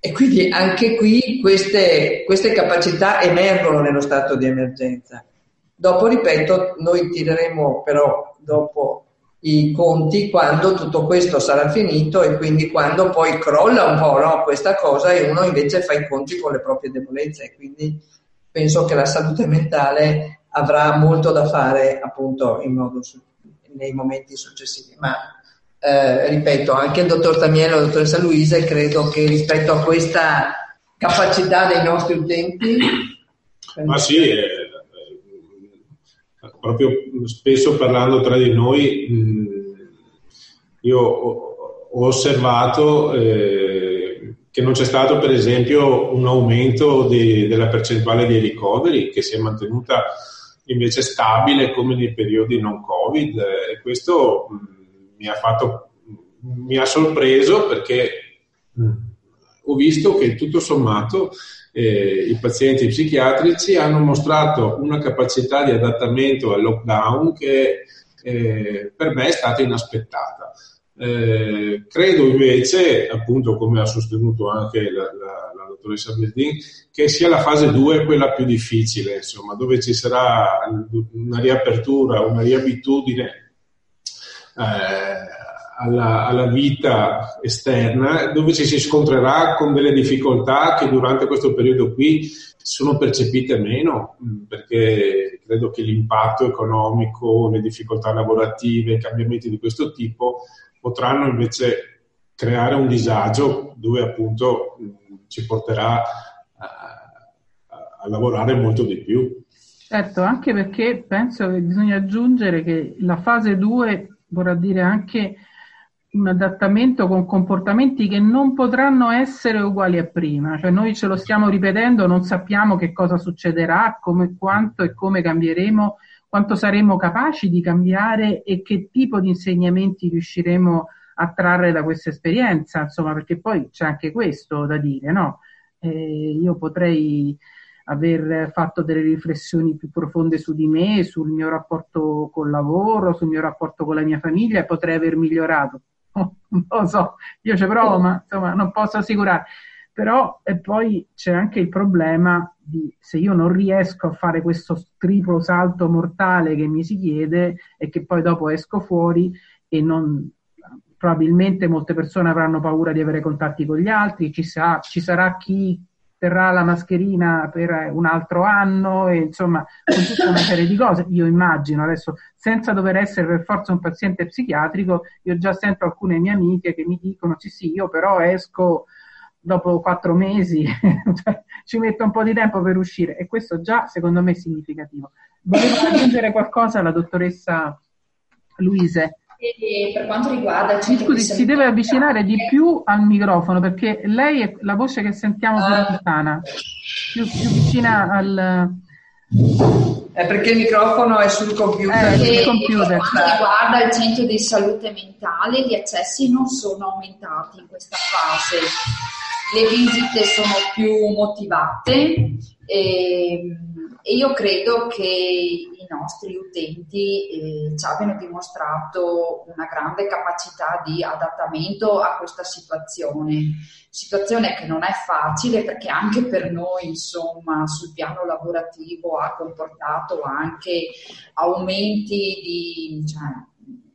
E quindi anche qui queste, queste capacità emergono nello stato di emergenza. Dopo, ripeto, noi tireremo però dopo i conti quando tutto questo sarà finito e quindi quando poi crolla un po' no, questa cosa e uno invece fa i conti con le proprie debolezze. Quindi penso che la salute mentale avrà molto da fare appunto su- nei momenti successivi. Ma eh, ripeto, anche il dottor Tamiello e la dottoressa Luisa credo che rispetto a questa capacità dei nostri utenti... Ma sì, eh, proprio spesso parlando tra di noi, mh, io ho, osservato eh, che non c'è stato per esempio un aumento di, della percentuale di ricoveri che si è mantenuta invece stabile come nei periodi non Covid e questo mh, mi ha fatto mi ha sorpreso perché mh, ho visto che tutto sommato eh, i pazienti psichiatrici hanno mostrato una capacità di adattamento al lockdown che eh, per me è stata inaspettata. Eh, credo invece, appunto come ha sostenuto anche la, la, la dottoressa Berdin, che sia la fase 2 quella più difficile, insomma, dove ci sarà una riapertura, una riabitudine alla, alla, vita esterna, dove ci si scontrerà con delle difficoltà che durante questo periodo qui sono percepite meno, mm, perché credo che l'impatto economico, le difficoltà lavorative, i cambiamenti di questo tipo potranno invece creare un disagio dove appunto mm, ci porterà a, a, a lavorare molto di più. Certo, anche perché penso che bisogna aggiungere che la fase 2 vorrà dire anche un adattamento con comportamenti che non potranno essere uguali a prima, cioè noi ce lo stiamo ripetendo, non sappiamo che cosa succederà, come, quanto e come cambieremo, quanto saremo capaci di cambiare e che tipo di insegnamenti riusciremo a trarre da questa esperienza, insomma, perché poi c'è anche questo da dire, no? Eh, io potrei aver fatto delle riflessioni più profonde su di me, sul mio rapporto col lavoro, sul mio rapporto con la mia famiglia e potrei aver migliorato <laughs> non lo so, io ci provo, ma insomma non posso assicurare. Però e poi c'è anche il problema di se io non riesco a fare questo triplo salto mortale che mi si chiede e che poi dopo esco fuori e non, probabilmente molte persone avranno paura di avere contatti con gli altri, ci, sa, ci sarà chi terrà la mascherina per un altro anno e insomma con tutta una serie di cose. Io immagino adesso, senza dover essere per forza un paziente psichiatrico, io già sento alcune mie amiche che mi dicono sì sì, io però esco dopo quattro mesi, <laughs> cioè, ci metto un po' di tempo per uscire e questo già secondo me è significativo. Volevo aggiungere qualcosa alla dottoressa Luise. E per quanto riguarda il centro Scusi, si deve avvicinare di più al microfono perché lei è la voce che sentiamo più ah. lontana, più, più, vicina al. È perché il microfono è sul computer. Eh, sul computer. Per quanto riguarda il centro di salute mentale, gli accessi non sono aumentati in questa fase. Le visite sono più motivate e, e io credo che i nostri utenti eh, ci abbiano dimostrato una grande capacità di adattamento a questa situazione, situazione che non è facile perché anche per noi, insomma, sul piano lavorativo ha comportato anche aumenti di, cioè,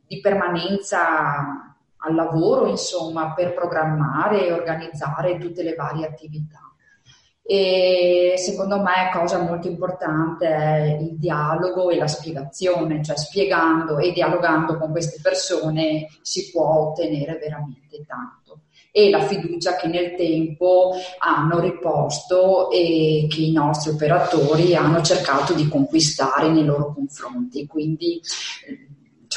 di permanenza al lavoro, insomma, per programmare e organizzare tutte le varie attività. E secondo me cosa molto importante è il dialogo e la spiegazione, cioè spiegando e dialogando con queste persone si può ottenere veramente tanto e la fiducia che nel tempo hanno riposto e che i nostri operatori hanno cercato di conquistare nei loro confronti. Quindi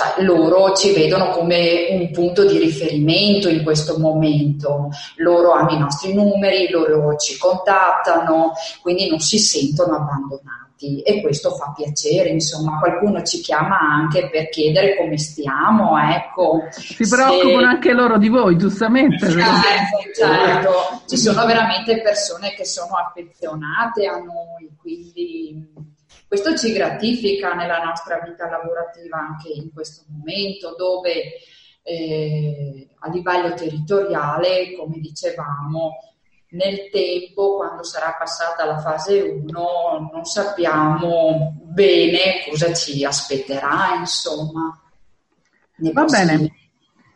cioè loro ci vedono come un punto di riferimento in questo momento, loro hanno i nostri numeri, loro ci contattano, quindi non si sentono abbandonati e questo fa piacere, insomma qualcuno ci chiama anche per chiedere come stiamo, ecco. Si preoccupano se... anche loro di voi, giustamente. Certo, certo, ci sono veramente persone che sono affezionate a noi, quindi questo ci gratifica nella nostra vita lavorativa anche in questo momento dove eh, a livello territoriale, come dicevamo, nel tempo, quando sarà passata la fase 1, non sappiamo bene cosa ci aspetterà, insomma. Va bene.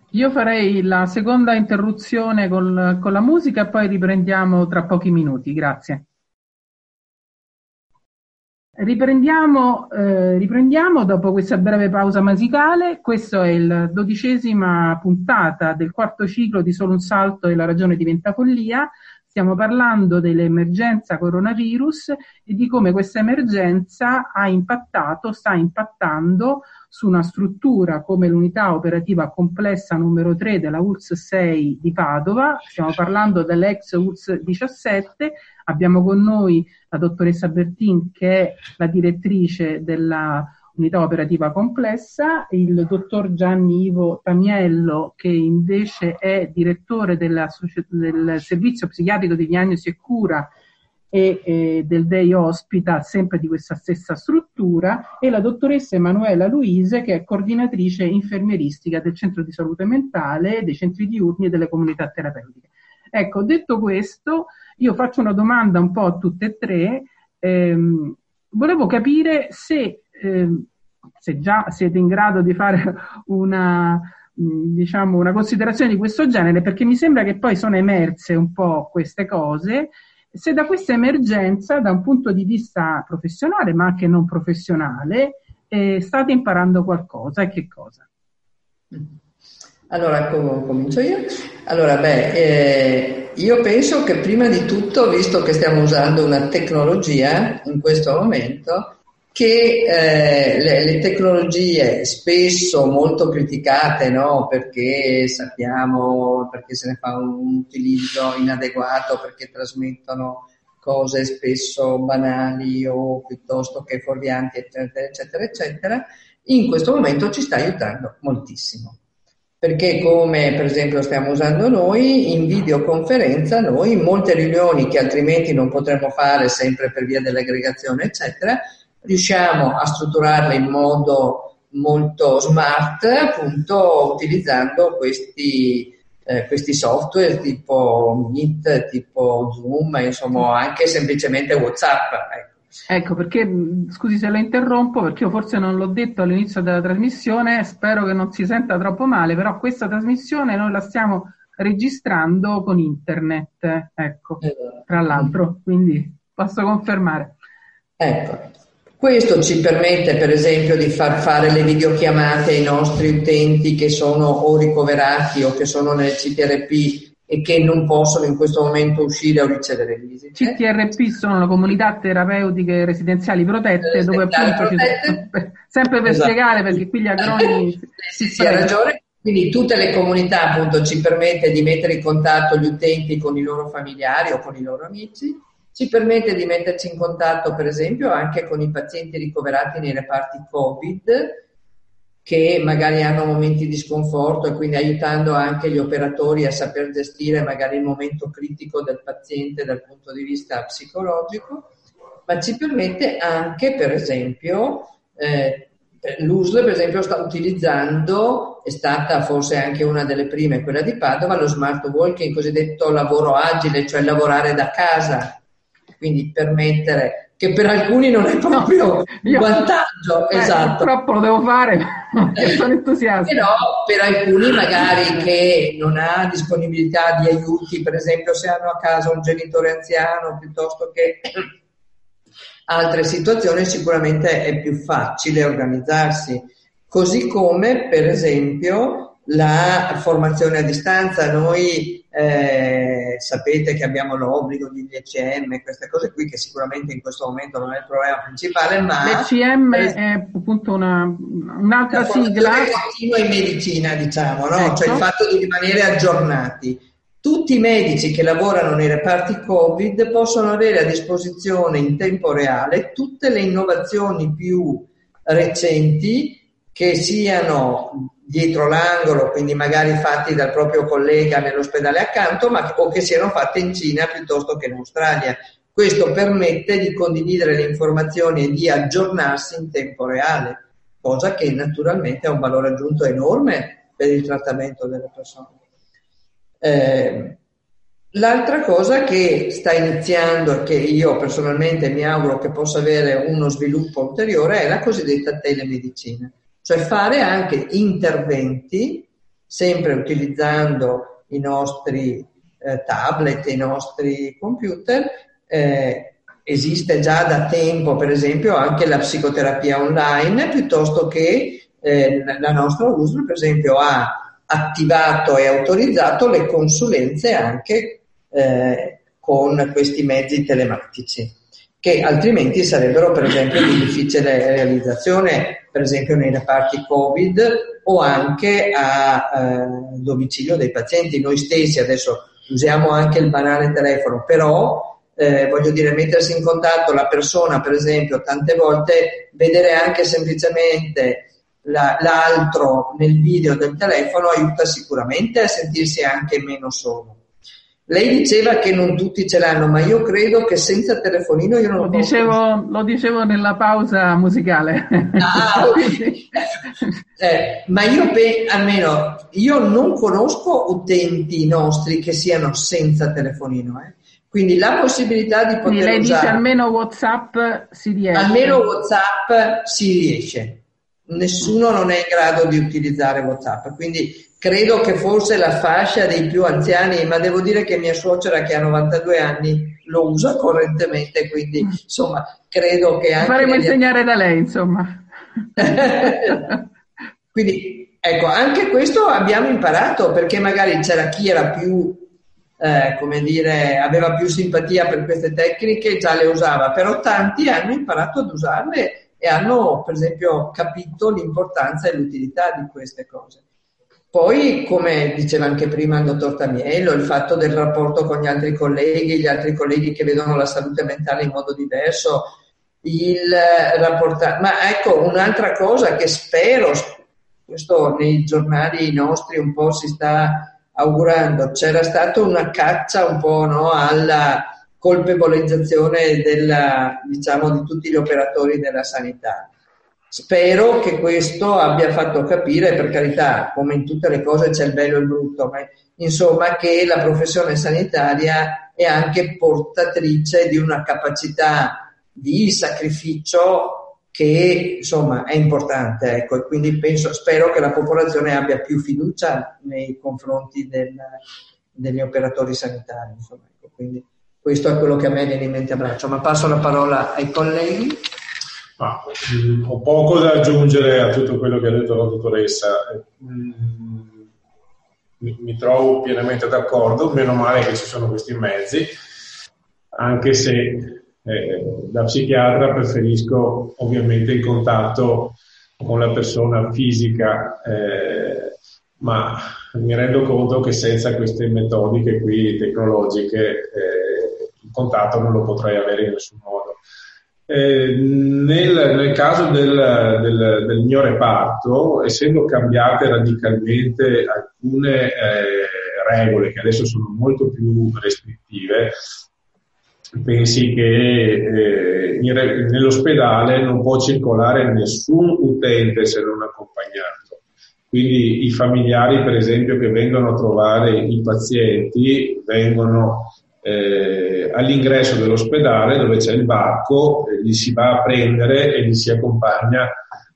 Io farei la seconda interruzione con, con la musica e poi riprendiamo tra pochi minuti. Grazie. Riprendiamo, eh, riprendiamo, dopo questa breve pausa musicale. Questa è la dodicesima puntata del quarto ciclo di Solo un salto e la ragione diventa follia. Stiamo parlando dell'emergenza coronavirus e di come questa emergenza ha impattato, sta impattando su una struttura come l'unità operativa complessa numero 3 della ULS 6 di Padova. Stiamo parlando dell'ex ULS 17 Abbiamo con noi la dottoressa Bertin che è la direttrice della unità operativa complessa, il dottor Gianni Ivo Tamiello che invece è direttore della, del servizio psichiatrico di diagnosi e cura e eh, del Day Hospital, sempre di questa stessa struttura, e la dottoressa Emanuela Luise, che è coordinatrice infermieristica del centro di salute mentale, dei centri diurni e delle comunità terapeutiche. Ecco, detto questo, io faccio una domanda un po' a tutte e tre. Ehm, volevo capire se, ehm, se già siete in grado di fare una, diciamo, una considerazione di questo genere, perché mi sembra che poi sono emerse un po' queste cose. Se da questa emergenza, da un punto di vista professionale, ma anche non professionale, eh, state imparando qualcosa e che cosa? Allora, com- comincio io. Allora, beh, eh, io penso che prima di tutto, visto che stiamo usando una tecnologia in questo momento, che eh, le, le, tecnologie spesso molto criticate no? perché sappiamo perché se ne fa un utilizzo inadeguato perché trasmettono cose spesso banali o piuttosto che fuorvianti eccetera eccetera eccetera in questo momento ci sta aiutando moltissimo perché come per esempio stiamo usando noi in videoconferenza noi in molte riunioni che altrimenti non potremmo fare sempre per via dell'aggregazione eccetera riusciamo a strutturarle in modo molto smart, appunto utilizzando questi, eh, questi software tipo Meet, tipo Zoom, insomma anche semplicemente WhatsApp. Ecco. Ecco, perché scusi se la interrompo, perché io forse non l'ho detto all'inizio della trasmissione, spero che non si senta troppo male, però questa trasmissione noi la stiamo registrando con internet, ecco, esatto. tra l'altro, quindi posso confermare. Ecco, questo ci permette per esempio di far fare le videochiamate ai nostri utenti che sono o ricoverati o che sono nel CTRP e che non possono in questo momento uscire o ricevere visite. CTRP sono le comunità terapeutiche residenziali protette, dove appunto protette. Ci, <laughs> sempre per esatto. spiegare perché qui gli agroni sì, <laughs> si sì, ha ragione. Quindi tutte le comunità appunto ci permette di mettere in contatto gli utenti con i loro familiari o con i loro amici ci permette di metterci in contatto, per esempio, anche con i pazienti ricoverati nei reparti Covid, che magari hanno momenti di sconforto e quindi aiutando anche gli operatori a saper gestire magari il momento critico del paziente dal punto di vista psicologico, ma ci permette anche, per esempio, eh, l'USL per esempio sta utilizzando, è stata forse anche una delle prime, quella di Padova, lo smart working, cosiddetto lavoro agile, cioè lavorare da casa quindi permettere che per alcuni non è proprio un vantaggio, eh, esatto. Purtroppo lo devo fare, <laughs> sono entusiasta. Però per alcuni magari che non ha disponibilità di aiuti, per esempio se hanno a casa un genitore anziano piuttosto che <clears throat> altre situazioni, sicuramente è più facile organizzarsi. Così come per esempio la formazione a distanza, noi eh, sapete che abbiamo l'obbligo di DCM, queste cose qui che sicuramente in questo momento non è il problema principale, ma... L'ECM è appunto una, un'altra sigla. continua in medicina, diciamo, no? Ecco. cioè il fatto di rimanere aggiornati. Tutti i medici che lavorano nei reparti Covid possono avere a disposizione in tempo reale tutte le innovazioni più recenti che siano dietro l'angolo, quindi magari fatti dal proprio collega nell'ospedale accanto, ma, o che siano fatte in Cina piuttosto che in Australia. Questo permette di condividere le informazioni e di aggiornarsi in tempo reale, cosa che naturalmente ha un valore aggiunto enorme per il trattamento delle persone. Eh, L'altra cosa che sta iniziando e che io personalmente mi auguro che possa avere uno sviluppo ulteriore è la cosiddetta telemedicina cioè fare anche interventi, sempre utilizzando i nostri eh, tablet, i nostri computer. Eh, esiste già da tempo, per esempio, anche la psicoterapia online, piuttosto che eh, la nostra USL, per esempio, ha attivato e autorizzato le consulenze anche eh, con questi mezzi telematici che altrimenti sarebbero per esempio di difficile realizzazione, per esempio nei reparti Covid o anche a eh, domicilio dei pazienti. Noi stessi adesso usiamo anche il banale telefono, però eh, voglio dire mettersi in contatto la persona, per esempio, tante volte vedere anche semplicemente la, l'altro nel video del telefono aiuta sicuramente a sentirsi anche meno solo. Lei diceva che non tutti ce l'hanno, ma io credo che senza telefonino io non lo, lo dicevo, Lo dicevo nella pausa musicale. Ah, okay. <laughs> eh, ma io pe- almeno io non conosco utenti nostri che siano senza telefonino. Eh. Quindi la possibilità di poter Quindi lei usare, dice almeno WhatsApp si riesce. Almeno WhatsApp si riesce. Nessuno non è in grado di utilizzare WhatsApp, quindi credo che forse la fascia dei più anziani, ma devo dire che mia suocera che ha 92 anni lo usa correntemente, quindi insomma credo che anche... Faremo insegnare da lei, insomma. <laughs> quindi ecco, anche questo abbiamo imparato perché magari c'era chi era più, eh, come dire, aveva più simpatia per queste tecniche e già le usava, però tanti hanno imparato ad usarle e hanno per esempio capito l'importanza e l'utilità di queste cose. Poi, come diceva anche prima il dottor Tamiello, il fatto del rapporto con gli altri colleghi, gli altri colleghi che vedono la salute mentale in modo diverso, il rapportare. Ma ecco, un'altra cosa che spero, questo nei giornali nostri un po' si sta augurando, c'era stata una caccia un po' no, alla colpevolizzazione della, diciamo, di tutti gli operatori della sanità. Spero che questo abbia fatto capire, per carità, come in tutte le cose c'è il bello e il brutto, ma insomma che la professione sanitaria è anche portatrice di una capacità di sacrificio che insomma è importante, ecco, e quindi penso, spero che la popolazione abbia più fiducia nei confronti del, degli operatori sanitari. Insomma, ecco, quindi questo è quello che a me viene in mente a braccio, ma passo la parola ai colleghi. Ah, mh, ho poco da aggiungere a tutto quello che ha detto la dottoressa. Mm, mi, mi, trovo pienamente d'accordo, meno male che ci sono questi mezzi, anche se eh, da psichiatra preferisco ovviamente il contatto con la persona fisica, eh, ma mi rendo conto che senza queste metodiche qui tecnologiche eh, contatto non lo potrei avere in nessun modo. Eh, nel, nel, caso del, del, del, mio reparto, essendo cambiate radicalmente alcune eh, regole che adesso sono molto più restrittive, pensi che eh, in, nell'ospedale non può circolare nessun utente se non accompagnato. Quindi i familiari, per esempio, che vengono a trovare i pazienti vengono eh, all'ingresso dell'ospedale dove c'è il varco, eh, li si va a prendere e li si accompagna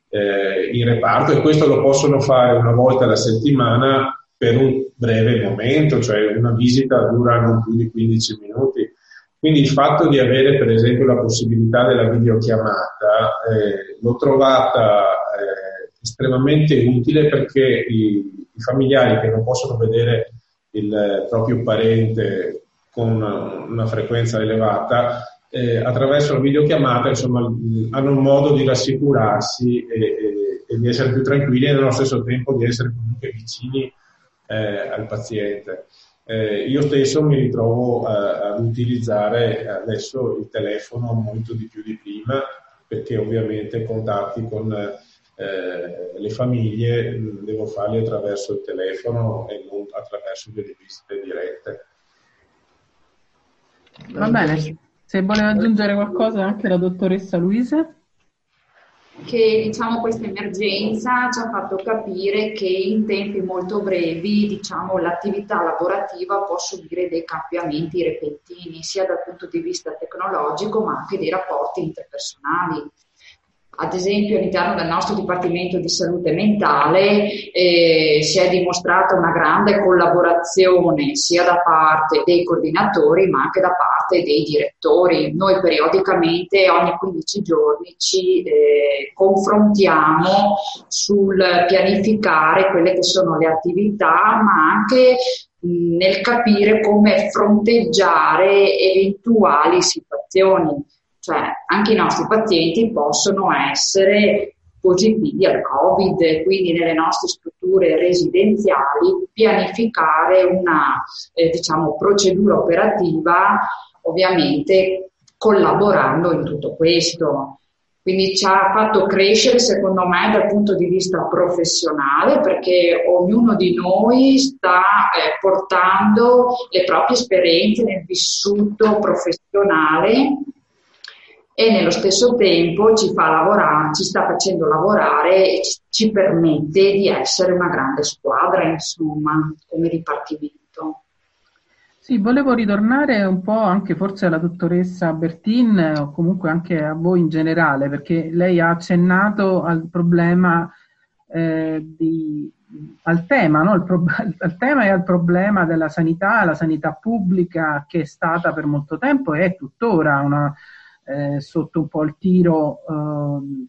eh, in reparto e questo lo possono fare una volta alla settimana per un breve momento, cioè una visita dura non più di 15 minuti. Quindi il fatto di avere per esempio la possibilità della videochiamata eh, l'ho trovata eh, estremamente utile perché i, i familiari che non possono vedere il proprio parente con una frequenza elevata, eh, attraverso la videochiamata insomma, hanno un modo di rassicurarsi e, e, e, di essere più tranquilli e nello stesso tempo di essere comunque vicini eh, al paziente. Eh, io stesso mi ritrovo eh, ad utilizzare adesso il telefono molto di più di prima perché ovviamente contatti con eh, le famiglie devo farli attraverso il telefono e non attraverso delle visite dirette. Va bene, se voleva aggiungere qualcosa anche la dottoressa Luisa. Che diciamo questa emergenza ci ha fatto capire che in tempi molto brevi diciamo, l'attività lavorativa può subire dei cambiamenti repentini sia dal punto di vista tecnologico ma anche dei rapporti interpersonali ad esempio all'interno del nostro Dipartimento di Salute Mentale eh, si è dimostrata una grande collaborazione sia da parte dei coordinatori ma anche da parte dei direttori. Noi periodicamente ogni 15 giorni ci eh, confrontiamo sul pianificare quelle che sono le attività ma anche nel capire come fronteggiare eventuali situazioni cioè anche i nostri pazienti possono essere positivi al Covid, quindi nelle nostre strutture residenziali pianificare una eh, diciamo, procedura operativa, ovviamente collaborando in tutto questo. Quindi ci ha fatto crescere, secondo me, dal punto di vista professionale, perché ognuno di noi sta eh, portando le proprie esperienze nel vissuto professionale e nello stesso tempo ci fa lavorare, ci sta facendo lavorare e ci, ci permette di essere una grande squadra, insomma, come dipartimento. Sì, volevo ritornare un po' anche forse alla dottoressa Bertin o comunque anche a voi in generale, perché lei ha accennato al problema eh, di, al tema, no? Pro- <laughs> al tema e al problema della sanità, la sanità pubblica che è stata per molto tempo e è tuttora una, eh, sotto un po' il tiro ehm,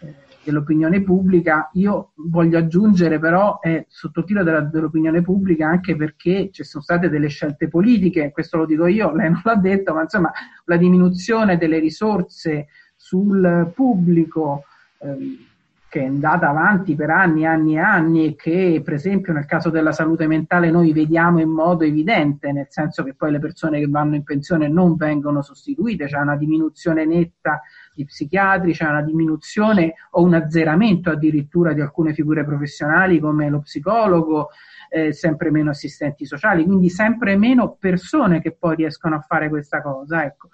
eh, dell'opinione pubblica. Io voglio aggiungere però è sotto il tiro della, dell'opinione pubblica anche perché ci sono state delle scelte politiche, questo lo dico io, lei non l'ha detto, ma insomma la diminuzione delle risorse sul pubblico ehm, che è andata avanti per anni e anni e anni e che per esempio nel caso della salute mentale noi vediamo in modo evidente, nel senso che poi le persone che vanno in pensione non vengono sostituite, c'è una diminuzione netta di psichiatri, c'è una diminuzione o un azzeramento addirittura di alcune figure professionali come lo psicologo, eh, sempre meno assistenti sociali, quindi sempre meno persone che poi riescono a fare questa cosa. Ecco.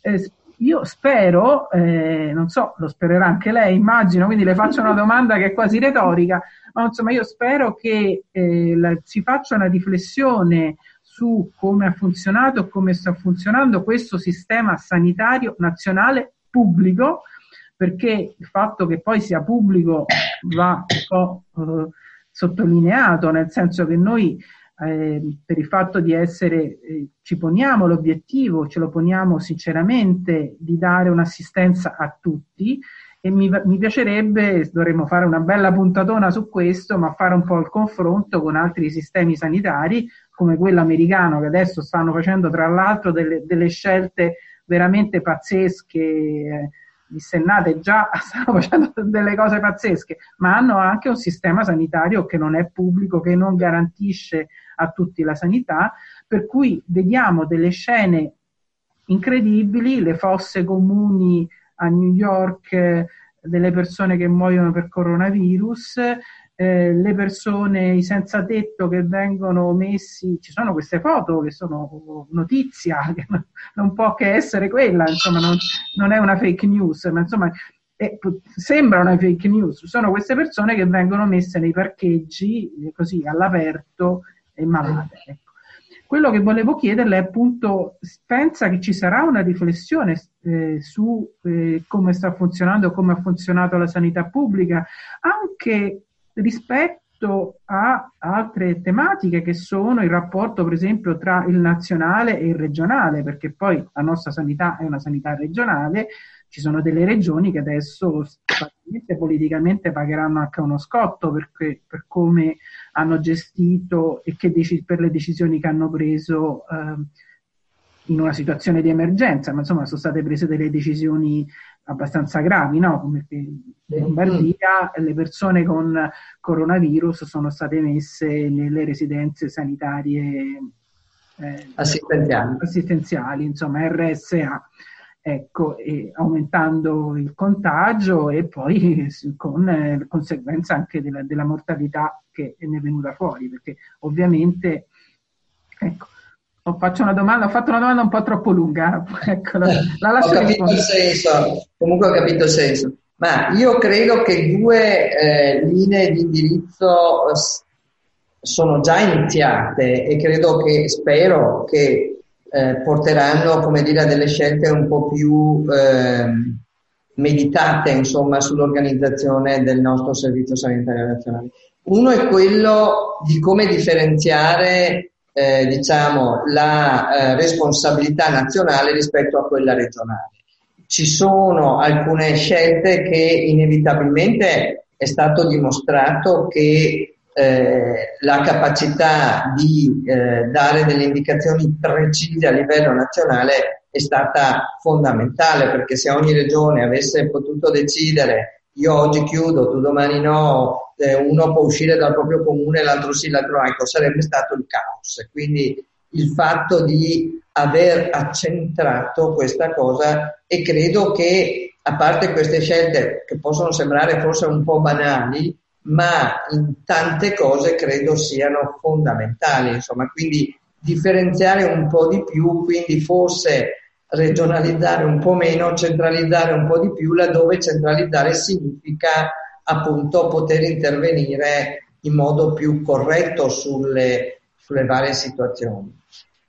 Eh, io spero, eh, non so, lo spererà anche lei, immagino, quindi le faccio una domanda che è quasi retorica, ma insomma io spero che eh, la, si faccia una riflessione su come ha funzionato e come sta funzionando questo sistema sanitario nazionale pubblico, perché il fatto che poi sia pubblico va un po' eh, sottolineato, nel senso che noi eh, per il fatto di essere, eh, ci poniamo l'obiettivo, ce lo poniamo sinceramente di dare un'assistenza a tutti e mi, mi, piacerebbe, dovremmo fare una bella puntatona su questo, ma fare un po' il confronto con altri sistemi sanitari come quello americano che adesso stanno facendo tra l'altro delle, delle scelte veramente pazzesche. Eh, dissennate già <laughs> stanno facendo delle cose pazzesche, ma hanno anche un sistema sanitario che non è pubblico, che non garantisce a tutti la sanità, per cui vediamo delle scene incredibili, le fosse comuni a New York delle persone che muoiono per coronavirus, eh, le persone, i senza tetto che vengono messi, ci sono queste foto che sono notizia, <laughs> che non può che essere quella, insomma non, non è una fake news, ma insomma eh, sembra una fake news, sono queste persone che vengono messe nei parcheggi così all'aperto e malate. Ecco. Quello che volevo chiederle è appunto, pensa che ci sarà una riflessione eh, su eh, come sta funzionando, come ha funzionato la sanità pubblica, anche rispetto a altre tematiche che sono il rapporto per esempio tra il nazionale e il regionale, perché poi la nostra sanità è una sanità regionale, ci sono delle regioni che adesso politicamente pagheranno anche uno scotto perché, per come hanno gestito e dec- per le decisioni che hanno preso eh, in una situazione di emergenza, ma insomma sono state prese delle decisioni abbastanza gravi, no? Come in Lombardia le persone con coronavirus sono state messe nelle residenze sanitarie eh, assistenziali. assistenziali, insomma RSA ecco, aumentando il contagio e poi con eh, conseguenza anche della, della, mortalità che ne è venuta fuori, perché ovviamente, ecco, faccio una domanda, ho fatto una domanda un po' troppo lunga, <laughs> ecco, la, la lascio ho capito il senso, comunque ho capito il senso, ma io credo che due eh, linee di indirizzo sono già iniziate e credo che, spero che eh, porteranno come dire, a delle scelte un po' più eh, meditate insomma, sull'organizzazione del nostro servizio sanitario nazionale. Uno è quello di come differenziare eh, diciamo, la eh, responsabilità nazionale rispetto a quella regionale. Ci sono alcune scelte che inevitabilmente è stato dimostrato che eh, la capacità di eh, dare delle indicazioni precise a livello nazionale è stata fondamentale perché se ogni regione avesse potuto decidere io oggi chiudo, tu domani no, eh, uno può uscire dal proprio comune, l'altro sì, l'altro ecco, sarebbe stato il caos. Quindi il fatto di aver accentrato questa cosa e credo che a parte queste scelte che possono sembrare forse un po' banali, ma in tante cose credo siano fondamentali, insomma, quindi differenziare un po' di più, quindi forse regionalizzare un po' meno, centralizzare un po' di più, laddove centralizzare significa appunto poter intervenire in modo più corretto sulle, sulle varie situazioni.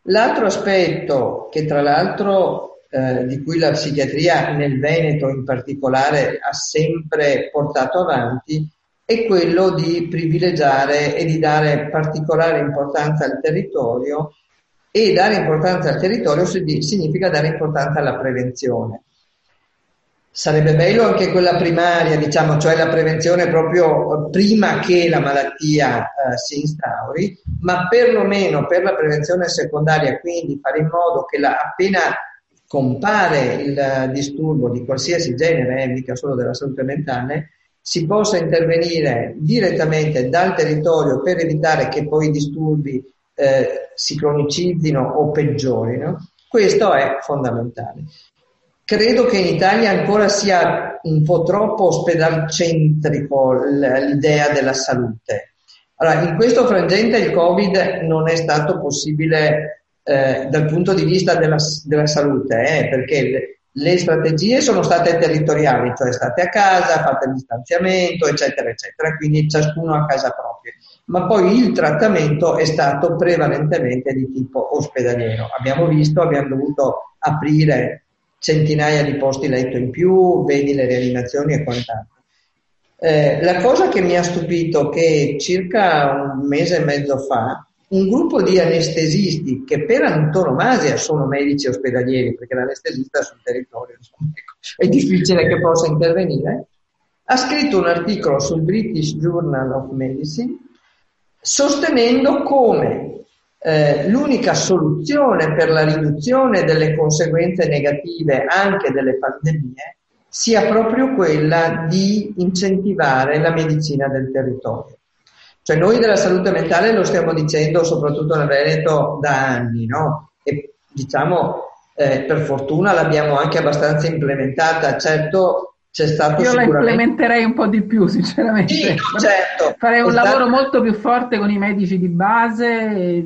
L'altro aspetto che tra l'altro eh, di cui la psichiatria nel Veneto in particolare ha sempre portato avanti è quello di privilegiare e di dare particolare importanza al territorio e dare importanza al territorio significa dare importanza alla prevenzione. Sarebbe bello anche quella primaria, diciamo, cioè la prevenzione proprio prima che la malattia eh, si instauri, ma perlomeno per la prevenzione secondaria, quindi fare in modo che la, appena compare il disturbo di qualsiasi genere, eh, mica solo della salute mentale, si possa intervenire direttamente dal territorio per evitare che poi i disturbi eh, si cronicizzino o peggiorino, questo è fondamentale. Credo che in Italia ancora sia un po' troppo ospedalcentrico l'idea della salute. Allora, in questo frangente il Covid non è stato possibile eh, dal punto di vista della, della salute, eh, perché le strategie sono state territoriali, cioè state a casa, fate distanziamento, eccetera, eccetera, quindi ciascuno a casa propria. Ma poi il trattamento è stato prevalentemente di tipo ospedaliero. Abbiamo visto, abbiamo dovuto aprire centinaia di posti letto in più, vedi le rianimazioni e quant'altro. Eh, la cosa che mi ha stupito è che circa un mese e mezzo fa un gruppo di anestesisti che per antonomasia sono medici ospedalieri, perché l'anestesista sul territorio insomma, ecco, è difficile che possa intervenire, ha scritto un articolo sul British Journal of Medicine sostenendo come eh, l'unica soluzione per la riduzione delle conseguenze negative anche delle pandemie sia proprio quella di incentivare la medicina del territorio. Cioè noi della salute mentale lo stiamo dicendo soprattutto nel Veneto da anni, no? E diciamo eh, per fortuna l'abbiamo anche abbastanza implementata. Certo c'è stato Io la implementerei un po' di più, <laughs> sinceramente. Sì, certo. Farei un lavoro molto più forte con i medici di base,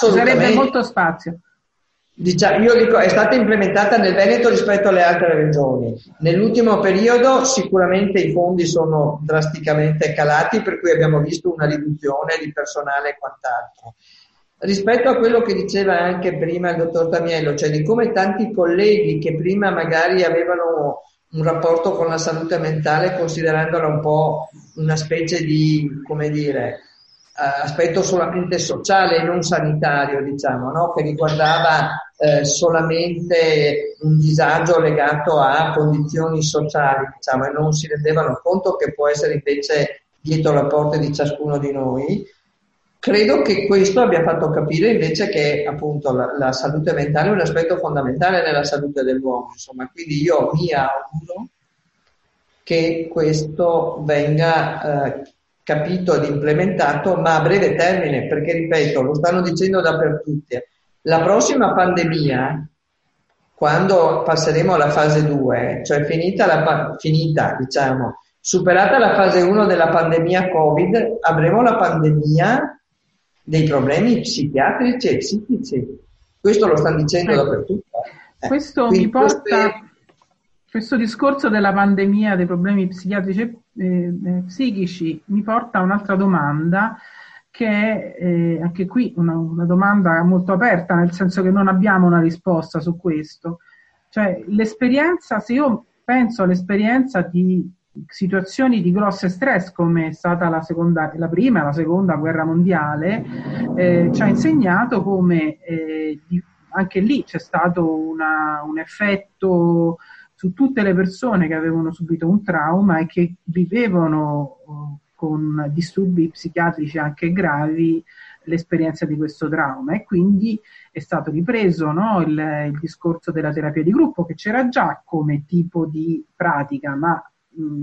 ci sarebbe molto spazio. Diciamo, io dico, è stata implementata nel Veneto rispetto alle altre regioni. Nell'ultimo periodo sicuramente i fondi sono drasticamente calati, per cui abbiamo visto una riduzione di personale e quant'altro. Rispetto a quello che diceva anche prima il dottor Tamiello, cioè di come tanti colleghi che prima magari avevano un rapporto con la salute mentale considerandola un po' una specie di, come dire, eh, aspetto solamente sociale e non sanitario, diciamo, no? che riguardava eh, solamente un disagio legato a condizioni sociali, diciamo, e non si rendevano conto che può essere invece dietro la porta di ciascuno di noi. Credo che questo abbia fatto capire invece che appunto la, la salute mentale è un aspetto fondamentale nella salute dell'uomo, insomma, quindi io mi auguro che questo venga eh, capito ed implementato, ma a breve termine, perché ripeto, lo stanno dicendo dappertutto. La prossima pandemia, quando passeremo alla fase 2, cioè finita, la, finita diciamo, superata la fase 1 della pandemia Covid, avremo la pandemia dei problemi psichiatrici e psichici. Questo lo stanno dicendo dappertutto. Eh. Questo mi porta... Queste questo discorso della pandemia, dei problemi psichiatrici e eh, eh, psichici, mi porta a un'altra domanda che è eh, anche qui una, una, domanda molto aperta, nel senso che non abbiamo una risposta su questo. Cioè, l'esperienza, se io penso all'esperienza di situazioni di grosso stress come è stata la, seconda, la prima e la seconda guerra mondiale, eh, ci ha insegnato come eh, anche lì c'è stato una, un effetto su tutte le persone che avevano subito un trauma e che vivevano uh, con disturbi psichiatrici anche gravi l'esperienza di questo trauma. E quindi è stato ripreso no, il, il, discorso della terapia di gruppo che c'era già come tipo di pratica, ma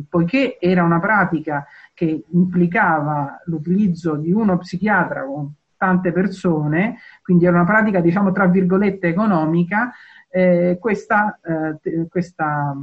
poiché era una pratica che implicava l'utilizzo di uno psichiatra con tante persone, quindi era una pratica diciamo tra virgolette economica, eh, questa, eh, questa,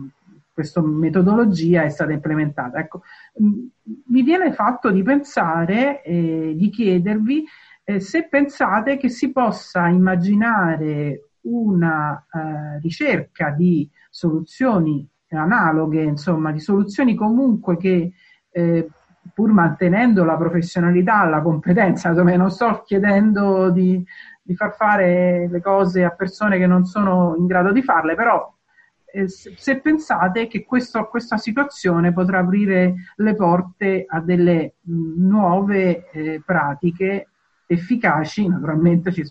questa, metodologia è stata implementata. Ecco, mi viene fatto di pensare, eh, di chiedervi eh, se pensate che si possa immaginare una eh, ricerca di soluzioni analoghe, insomma, di soluzioni comunque che eh, pur mantenendo la professionalità, la competenza, insomma, non sto chiedendo di, di far fare le cose a persone che non sono in grado di farle, però eh, se pensate che questo, questa situazione potrà aprire le porte a delle nuove eh, pratiche efficaci, naturalmente ci,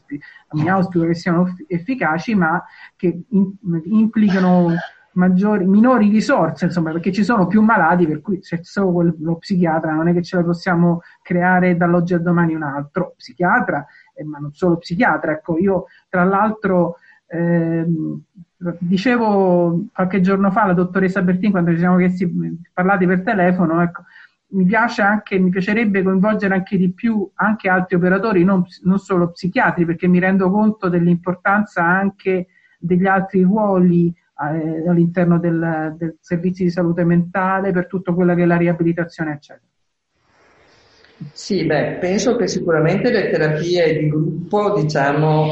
mi auspico che siano efficaci, ma che in, implicano maggiori, minori risorse, insomma, perché ci sono più malati, per cui se solo quello psichiatra non è che ce la possiamo creare dall'oggi al domani un altro psichiatra, eh, ma non solo psichiatra. Ecco, io tra l'altro ehm, dicevo qualche giorno fa alla dottoressa Bertin quando ci siamo chiesti, parlati per telefono, ecco, mi piace anche, mi piacerebbe coinvolgere anche di più anche altri operatori, non, non solo psichiatri, perché mi rendo conto dell'importanza anche degli altri ruoli eh, all'interno del, del servizio di salute mentale per tutto quello che è la riabilitazione, eccetera. Sì, beh, penso che sicuramente le terapie di gruppo, diciamo,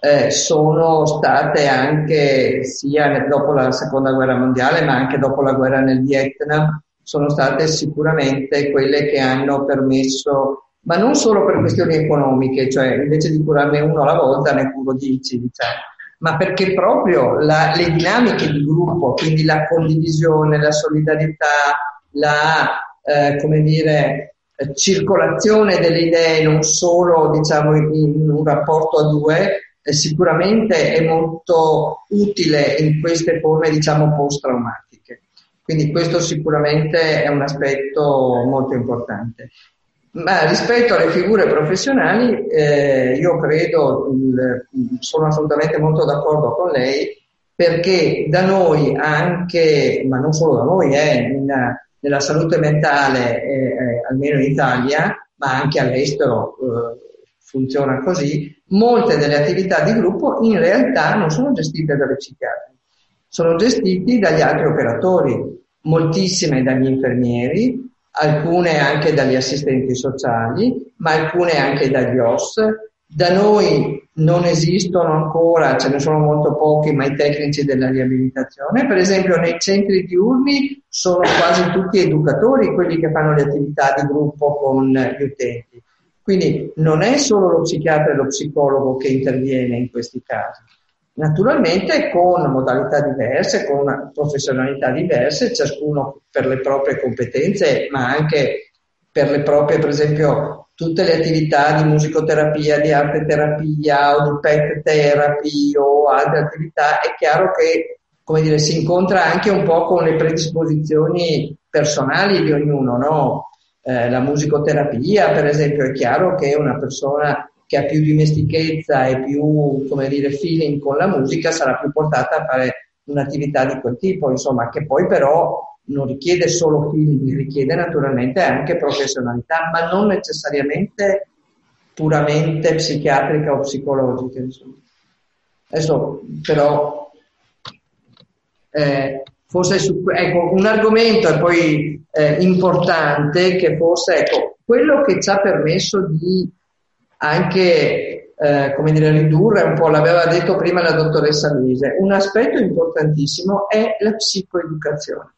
eh, sono state anche sia dopo la seconda guerra mondiale, ma anche dopo la guerra nel Vietnam, sono state sicuramente quelle che hanno permesso, ma non solo per questioni economiche, cioè invece di curarne uno alla volta ne curo dieci, diciamo, ma perché proprio la, le dinamiche di gruppo, quindi la condivisione, la solidarietà, la, eh, come dire, circolazione delle idee non solo diciamo in un rapporto a due eh, sicuramente è molto utile in queste forme diciamo post-traumatiche. Quindi questo sicuramente è un aspetto molto importante ma rispetto alle figure professionali eh, io credo sono assolutamente molto d'accordo con lei perché da noi anche ma non solo da noi eh, in, nella salute mentale, eh, eh, almeno in Italia, ma anche all'estero eh, funziona così, molte delle attività di gruppo in realtà non sono gestite dalle psichiatri, sono gestiti dagli altri operatori, moltissime dagli infermieri, alcune anche dagli assistenti sociali, ma alcune anche dagli OS. Da noi non esistono ancora, ce ne sono molto pochi, ma i tecnici della riabilitazione. Per esempio nei centri diurni sono quasi tutti educatori quelli che fanno le attività di gruppo con gli utenti. Quindi non è solo lo psichiatra e lo psicologo che interviene in questi casi. Naturalmente con modalità diverse, con professionalità diverse, ciascuno per le proprie competenze, ma anche per le proprie, per esempio, tutte le attività di musicoterapia, di arte terapia o di pet therapy o altre attività, è chiaro che come dire, si incontra anche un po' con le predisposizioni personali di ognuno, no? eh, la musicoterapia, per esempio, è chiaro che una persona che ha più dimestichezza e più, come dire, feeling con la musica sarà più portata a fare un'attività di quel tipo, insomma, che poi però non richiede solo feeling, richiede naturalmente anche professionalità, ma non necessariamente puramente psichiatrica o psicologica. Insomma. Adesso però eh, forse su, ecco, un argomento è poi eh, importante che forse ecco, quello che ci ha permesso di anche eh, come dire, ridurre un po', l'aveva detto prima la dottoressa Luise, un aspetto importantissimo è la psicoeducazione.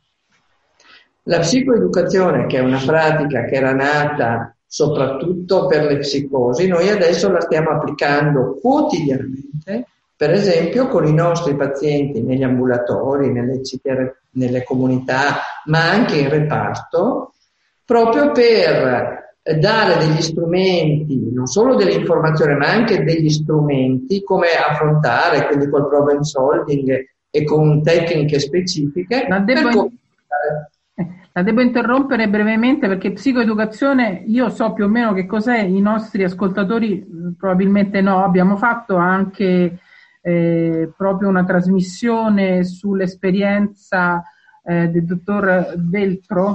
La psicoeducazione, che è una pratica che era nata soprattutto per le psicosi, noi adesso la stiamo applicando quotidianamente, per esempio con i nostri pazienti negli ambulatori, nelle, nelle comunità, ma anche in reparto, proprio per dare degli strumenti, non solo delle informazioni, ma anche degli strumenti come affrontare, quindi col problem solving e con tecniche specifiche. Ma devo, la devo interrompere brevemente perché psicoeducazione, io so più o meno che cos'è, i nostri ascoltatori probabilmente no, abbiamo fatto anche eh, proprio una trasmissione sull'esperienza eh, del dottor Veltro,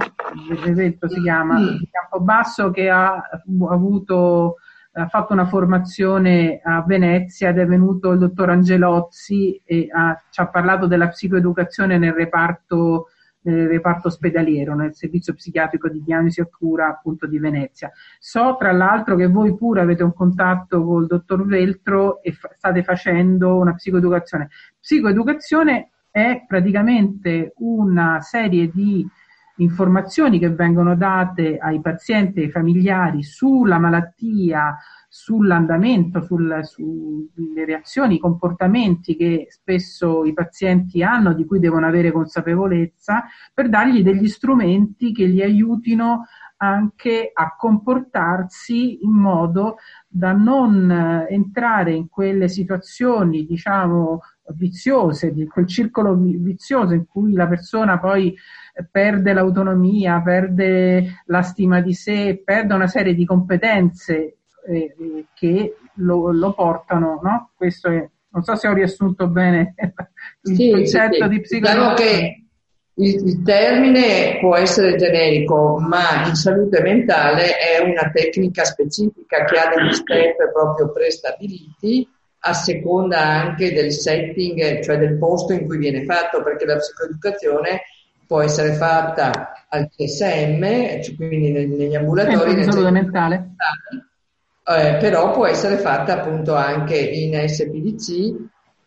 Veltro si chiama, di Campobasso, che ha avuto ha fatto una formazione a Venezia ed è venuto il dottor Angelozzi e ha, ci ha parlato della psicoeducazione nel reparto nel reparto ospedaliero, nel servizio psichiatrico di diagnosi e cura appunto di Venezia. So tra l'altro che voi pure avete un contatto col dottor Veltro e fa- state facendo una psicoeducazione. Psicoeducazione è praticamente una serie di informazioni che vengono date ai pazienti e ai familiari sulla malattia, sull'andamento, sul, sulle reazioni, i comportamenti che spesso i pazienti hanno, di cui devono avere consapevolezza, per dargli degli strumenti che li aiutino anche a comportarsi in modo da non entrare in quelle situazioni, diciamo, viziose, di quel circolo vizioso in cui la persona poi perde l'autonomia, perde la stima di sé, perde una serie di competenze eh, che lo, lo, portano, no? Questo è Non so se ho riassunto bene <laughs> il sì, concetto sì, di psicologia. Diciamo che il, il, termine può essere generico, ma in salute mentale è una tecnica specifica che ha degli <clears throat> step proprio prestabiliti a seconda anche del setting, cioè del posto in cui viene fatto, perché la psicoeducazione può essere fatta al TSM, cioè quindi negli ambulatori. Nel salute mentale. Eh, però può essere fatta appunto anche in SPDC,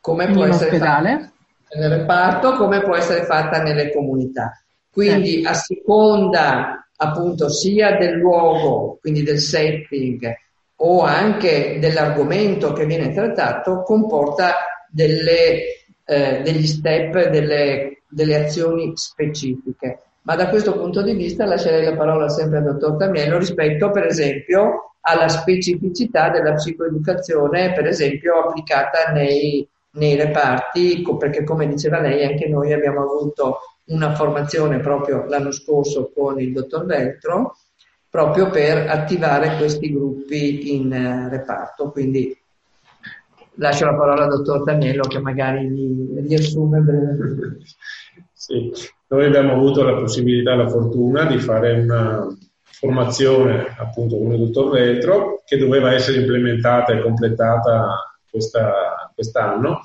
come in può essere ospedale. fatta nel reparto, come può essere fatta nelle comunità. Quindi eh. a seconda appunto sia del luogo, quindi del setting, o anche dell'argomento che viene trattato, comporta delle, eh, degli step, delle, delle azioni specifiche. Ma da questo punto di vista lascerei la parola sempre al dottor Tamiello rispetto, per esempio, alla specificità della psicoeducazione, per esempio, applicata nei, nei reparti, perché come diceva lei, anche noi abbiamo avuto una formazione proprio l'anno scorso con il dottor Veltro, proprio per attivare questi gruppi in eh, reparto. Quindi lascio la parola al dottor Taniello che magari li riassume brevemente. <laughs> Sì, noi abbiamo avuto la possibilità, la fortuna di fare una formazione appunto con il dottor Veltro che doveva essere implementata e completata questa, quest'anno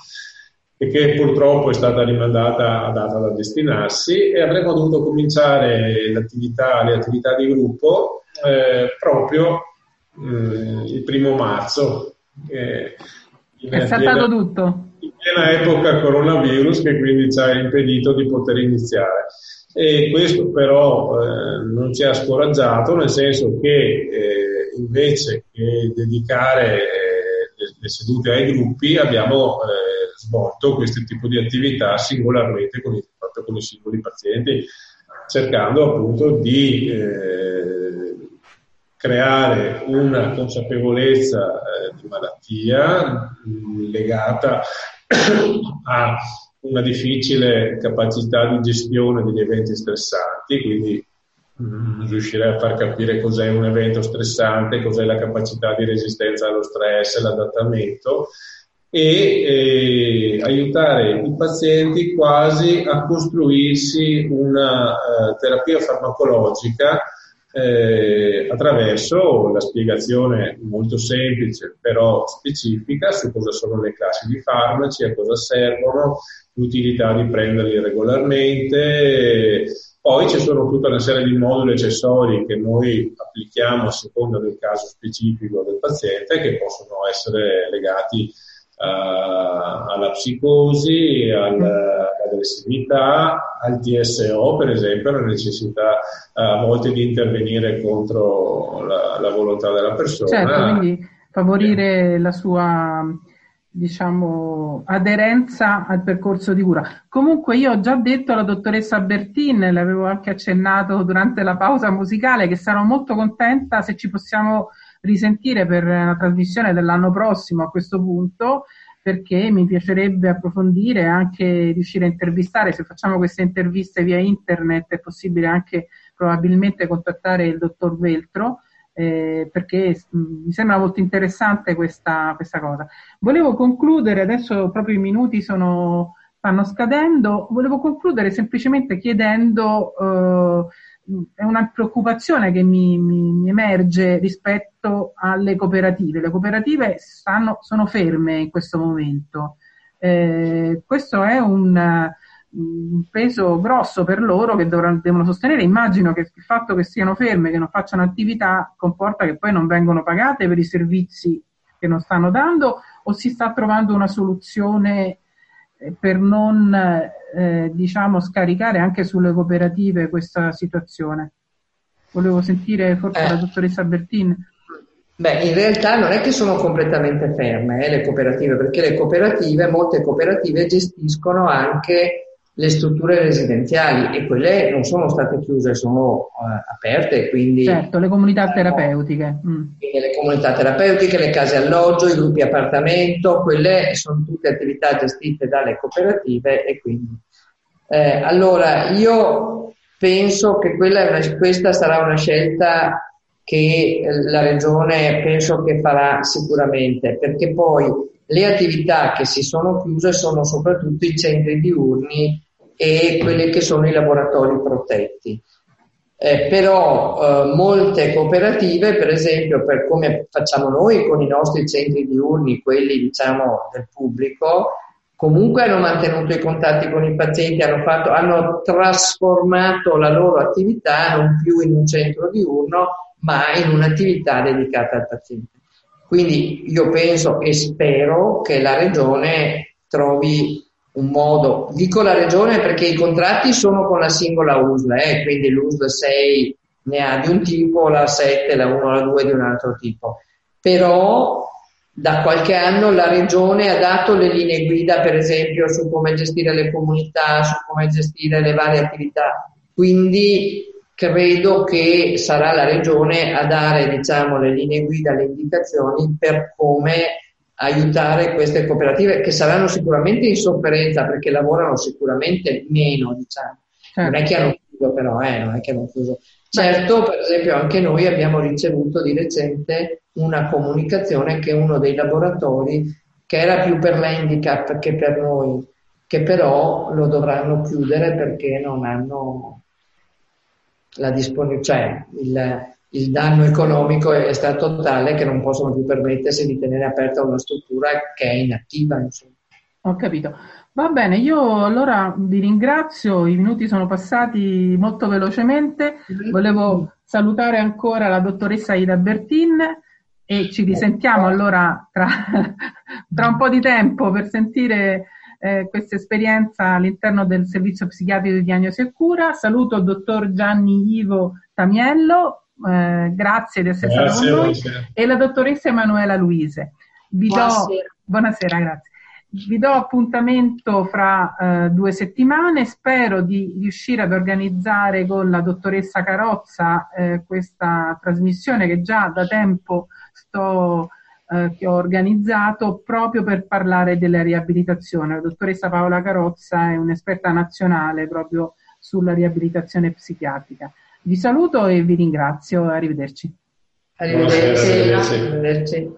e che purtroppo è stata rimandata a data da destinarsi e avremmo dovuto cominciare l'attività, le attività di gruppo eh, proprio eh, il primo marzo. Eh, è saltato tutto. In piena epoca coronavirus che quindi ci ha impedito di poter iniziare. E questo però eh, non ci ha scoraggiato, nel senso che eh, invece che dedicare eh, le, le, sedute ai gruppi abbiamo eh, svolto questo tipo di attività singolarmente con i, proprio con i singoli pazienti, cercando appunto di eh, creare una consapevolezza eh, di malattia mh, legata <coughs> a una difficile capacità di gestione degli eventi stressanti, quindi mh, riuscire a far capire cos'è un evento stressante, cos'è la capacità di resistenza allo stress, l'adattamento e eh, aiutare i pazienti quasi a costruirsi una uh, terapia farmacologica eh, attraverso la spiegazione molto semplice però specifica su cosa sono le classi di farmaci, a cosa servono, l'utilità di prenderli regolarmente. Poi ci sono tutta una serie di moduli accessori che noi applichiamo a seconda del caso specifico del paziente che possono essere legati alla psicosi, al, all'aggressività, al TSO per esempio, alla necessità uh, a volte di intervenire contro la, la volontà della persona. Certo, quindi favorire la sua diciamo, aderenza al percorso di cura. Comunque io ho già detto alla dottoressa Bertin, l'avevo anche accennato durante la pausa musicale, che sarò molto contenta se ci possiamo risentire per la trasmissione dell'anno prossimo a questo punto, perché mi piacerebbe approfondire e anche riuscire a intervistare, se facciamo queste interviste via internet è possibile anche probabilmente contattare il dottor Veltro, eh, perché mi sembra molto interessante questa, questa cosa. Volevo concludere, adesso proprio i minuti sono, stanno scadendo, volevo concludere semplicemente chiedendo, eh, è una preoccupazione che mi, mi, mi, emerge rispetto alle cooperative. Le cooperative stanno, sono ferme in questo momento. Eh, questo è un un peso grosso per loro che dovranno, devono sostenere. Immagino che il fatto che siano ferme, che non facciano attività, comporta che poi non vengono pagate per i servizi che non stanno dando o si sta trovando una soluzione per non eh, diciamo scaricare anche sulle cooperative questa situazione. Volevo sentire forse eh. la dottoressa Bertin. Beh, in realtà non è che sono completamente ferme eh, le cooperative, perché le cooperative, molte cooperative gestiscono anche le strutture residenziali e quelle non sono state chiuse, sono uh, aperte. Quindi, certo, le comunità terapeutiche. Mm. Le comunità terapeutiche, le case alloggio, i gruppi appartamento, quelle sono tutte attività gestite dalle cooperative e quindi. Eh, allora, io penso che una, questa sarà una scelta che la Regione penso che farà sicuramente, perché poi Le attività che si sono chiuse sono soprattutto i centri diurni e quelli che sono i laboratori protetti. Eh, però eh, molte cooperative, per esempio, per come facciamo noi con i nostri centri diurni, quelli diciamo del pubblico, comunque hanno mantenuto i contatti con i pazienti, hanno, fatto, hanno trasformato la loro attività non più in un centro diurno, ma in un'attività dedicata al paziente. Quindi io penso e spero che la regione trovi un modo, dico la regione perché i contratti sono con la singola USL, eh, quindi l'USL 6 ne ha di un tipo, la 7, la 1, la 2 di un altro tipo. Però da qualche anno la regione ha dato le linee guida, per esempio, su come gestire le comunità, su come gestire le varie attività. Quindi credo che sarà la regione a dare, diciamo, le linee guida, le indicazioni per come aiutare queste cooperative che saranno sicuramente in sofferenza perché lavorano sicuramente meno, diciamo. Non è che hanno chiuso però, eh, non è che hanno chiuso. Certo, per esempio, anche noi abbiamo ricevuto di recente una comunicazione che uno dei laboratori, che era più per l'handicap che per noi, che però lo dovranno chiudere perché non hanno la disponibilità, cioè il, il danno economico è stato tale che non possono più permettersi di tenere aperta una struttura che è inattiva. Insomma. Ho capito. Va bene, io allora vi ringrazio, i minuti sono passati molto velocemente. Volevo salutare ancora la dottoressa Ida Bertin e ci risentiamo allora tra, <laughs> tra un po' di tempo per sentire eh, questa esperienza all'interno del servizio psichiatrico di diagnosi e cura. Saluto il dottor Gianni Ivo Tamiello, eh, grazie di essere stato con noi, buonasera. e la dottoressa Emanuela Luise. Vi buonasera. Do, buonasera, grazie. Vi do appuntamento fra eh, due settimane, spero di riuscire ad organizzare con la dottoressa Carozza eh, questa trasmissione che già da tempo sto, eh, che ho organizzato proprio per parlare della riabilitazione. La dottoressa Paola Carozza è un'esperta nazionale proprio sulla riabilitazione psichiatrica. Vi saluto e vi ringrazio. Arrivederci. Arrivederci. Arrivederci. Arrivederci.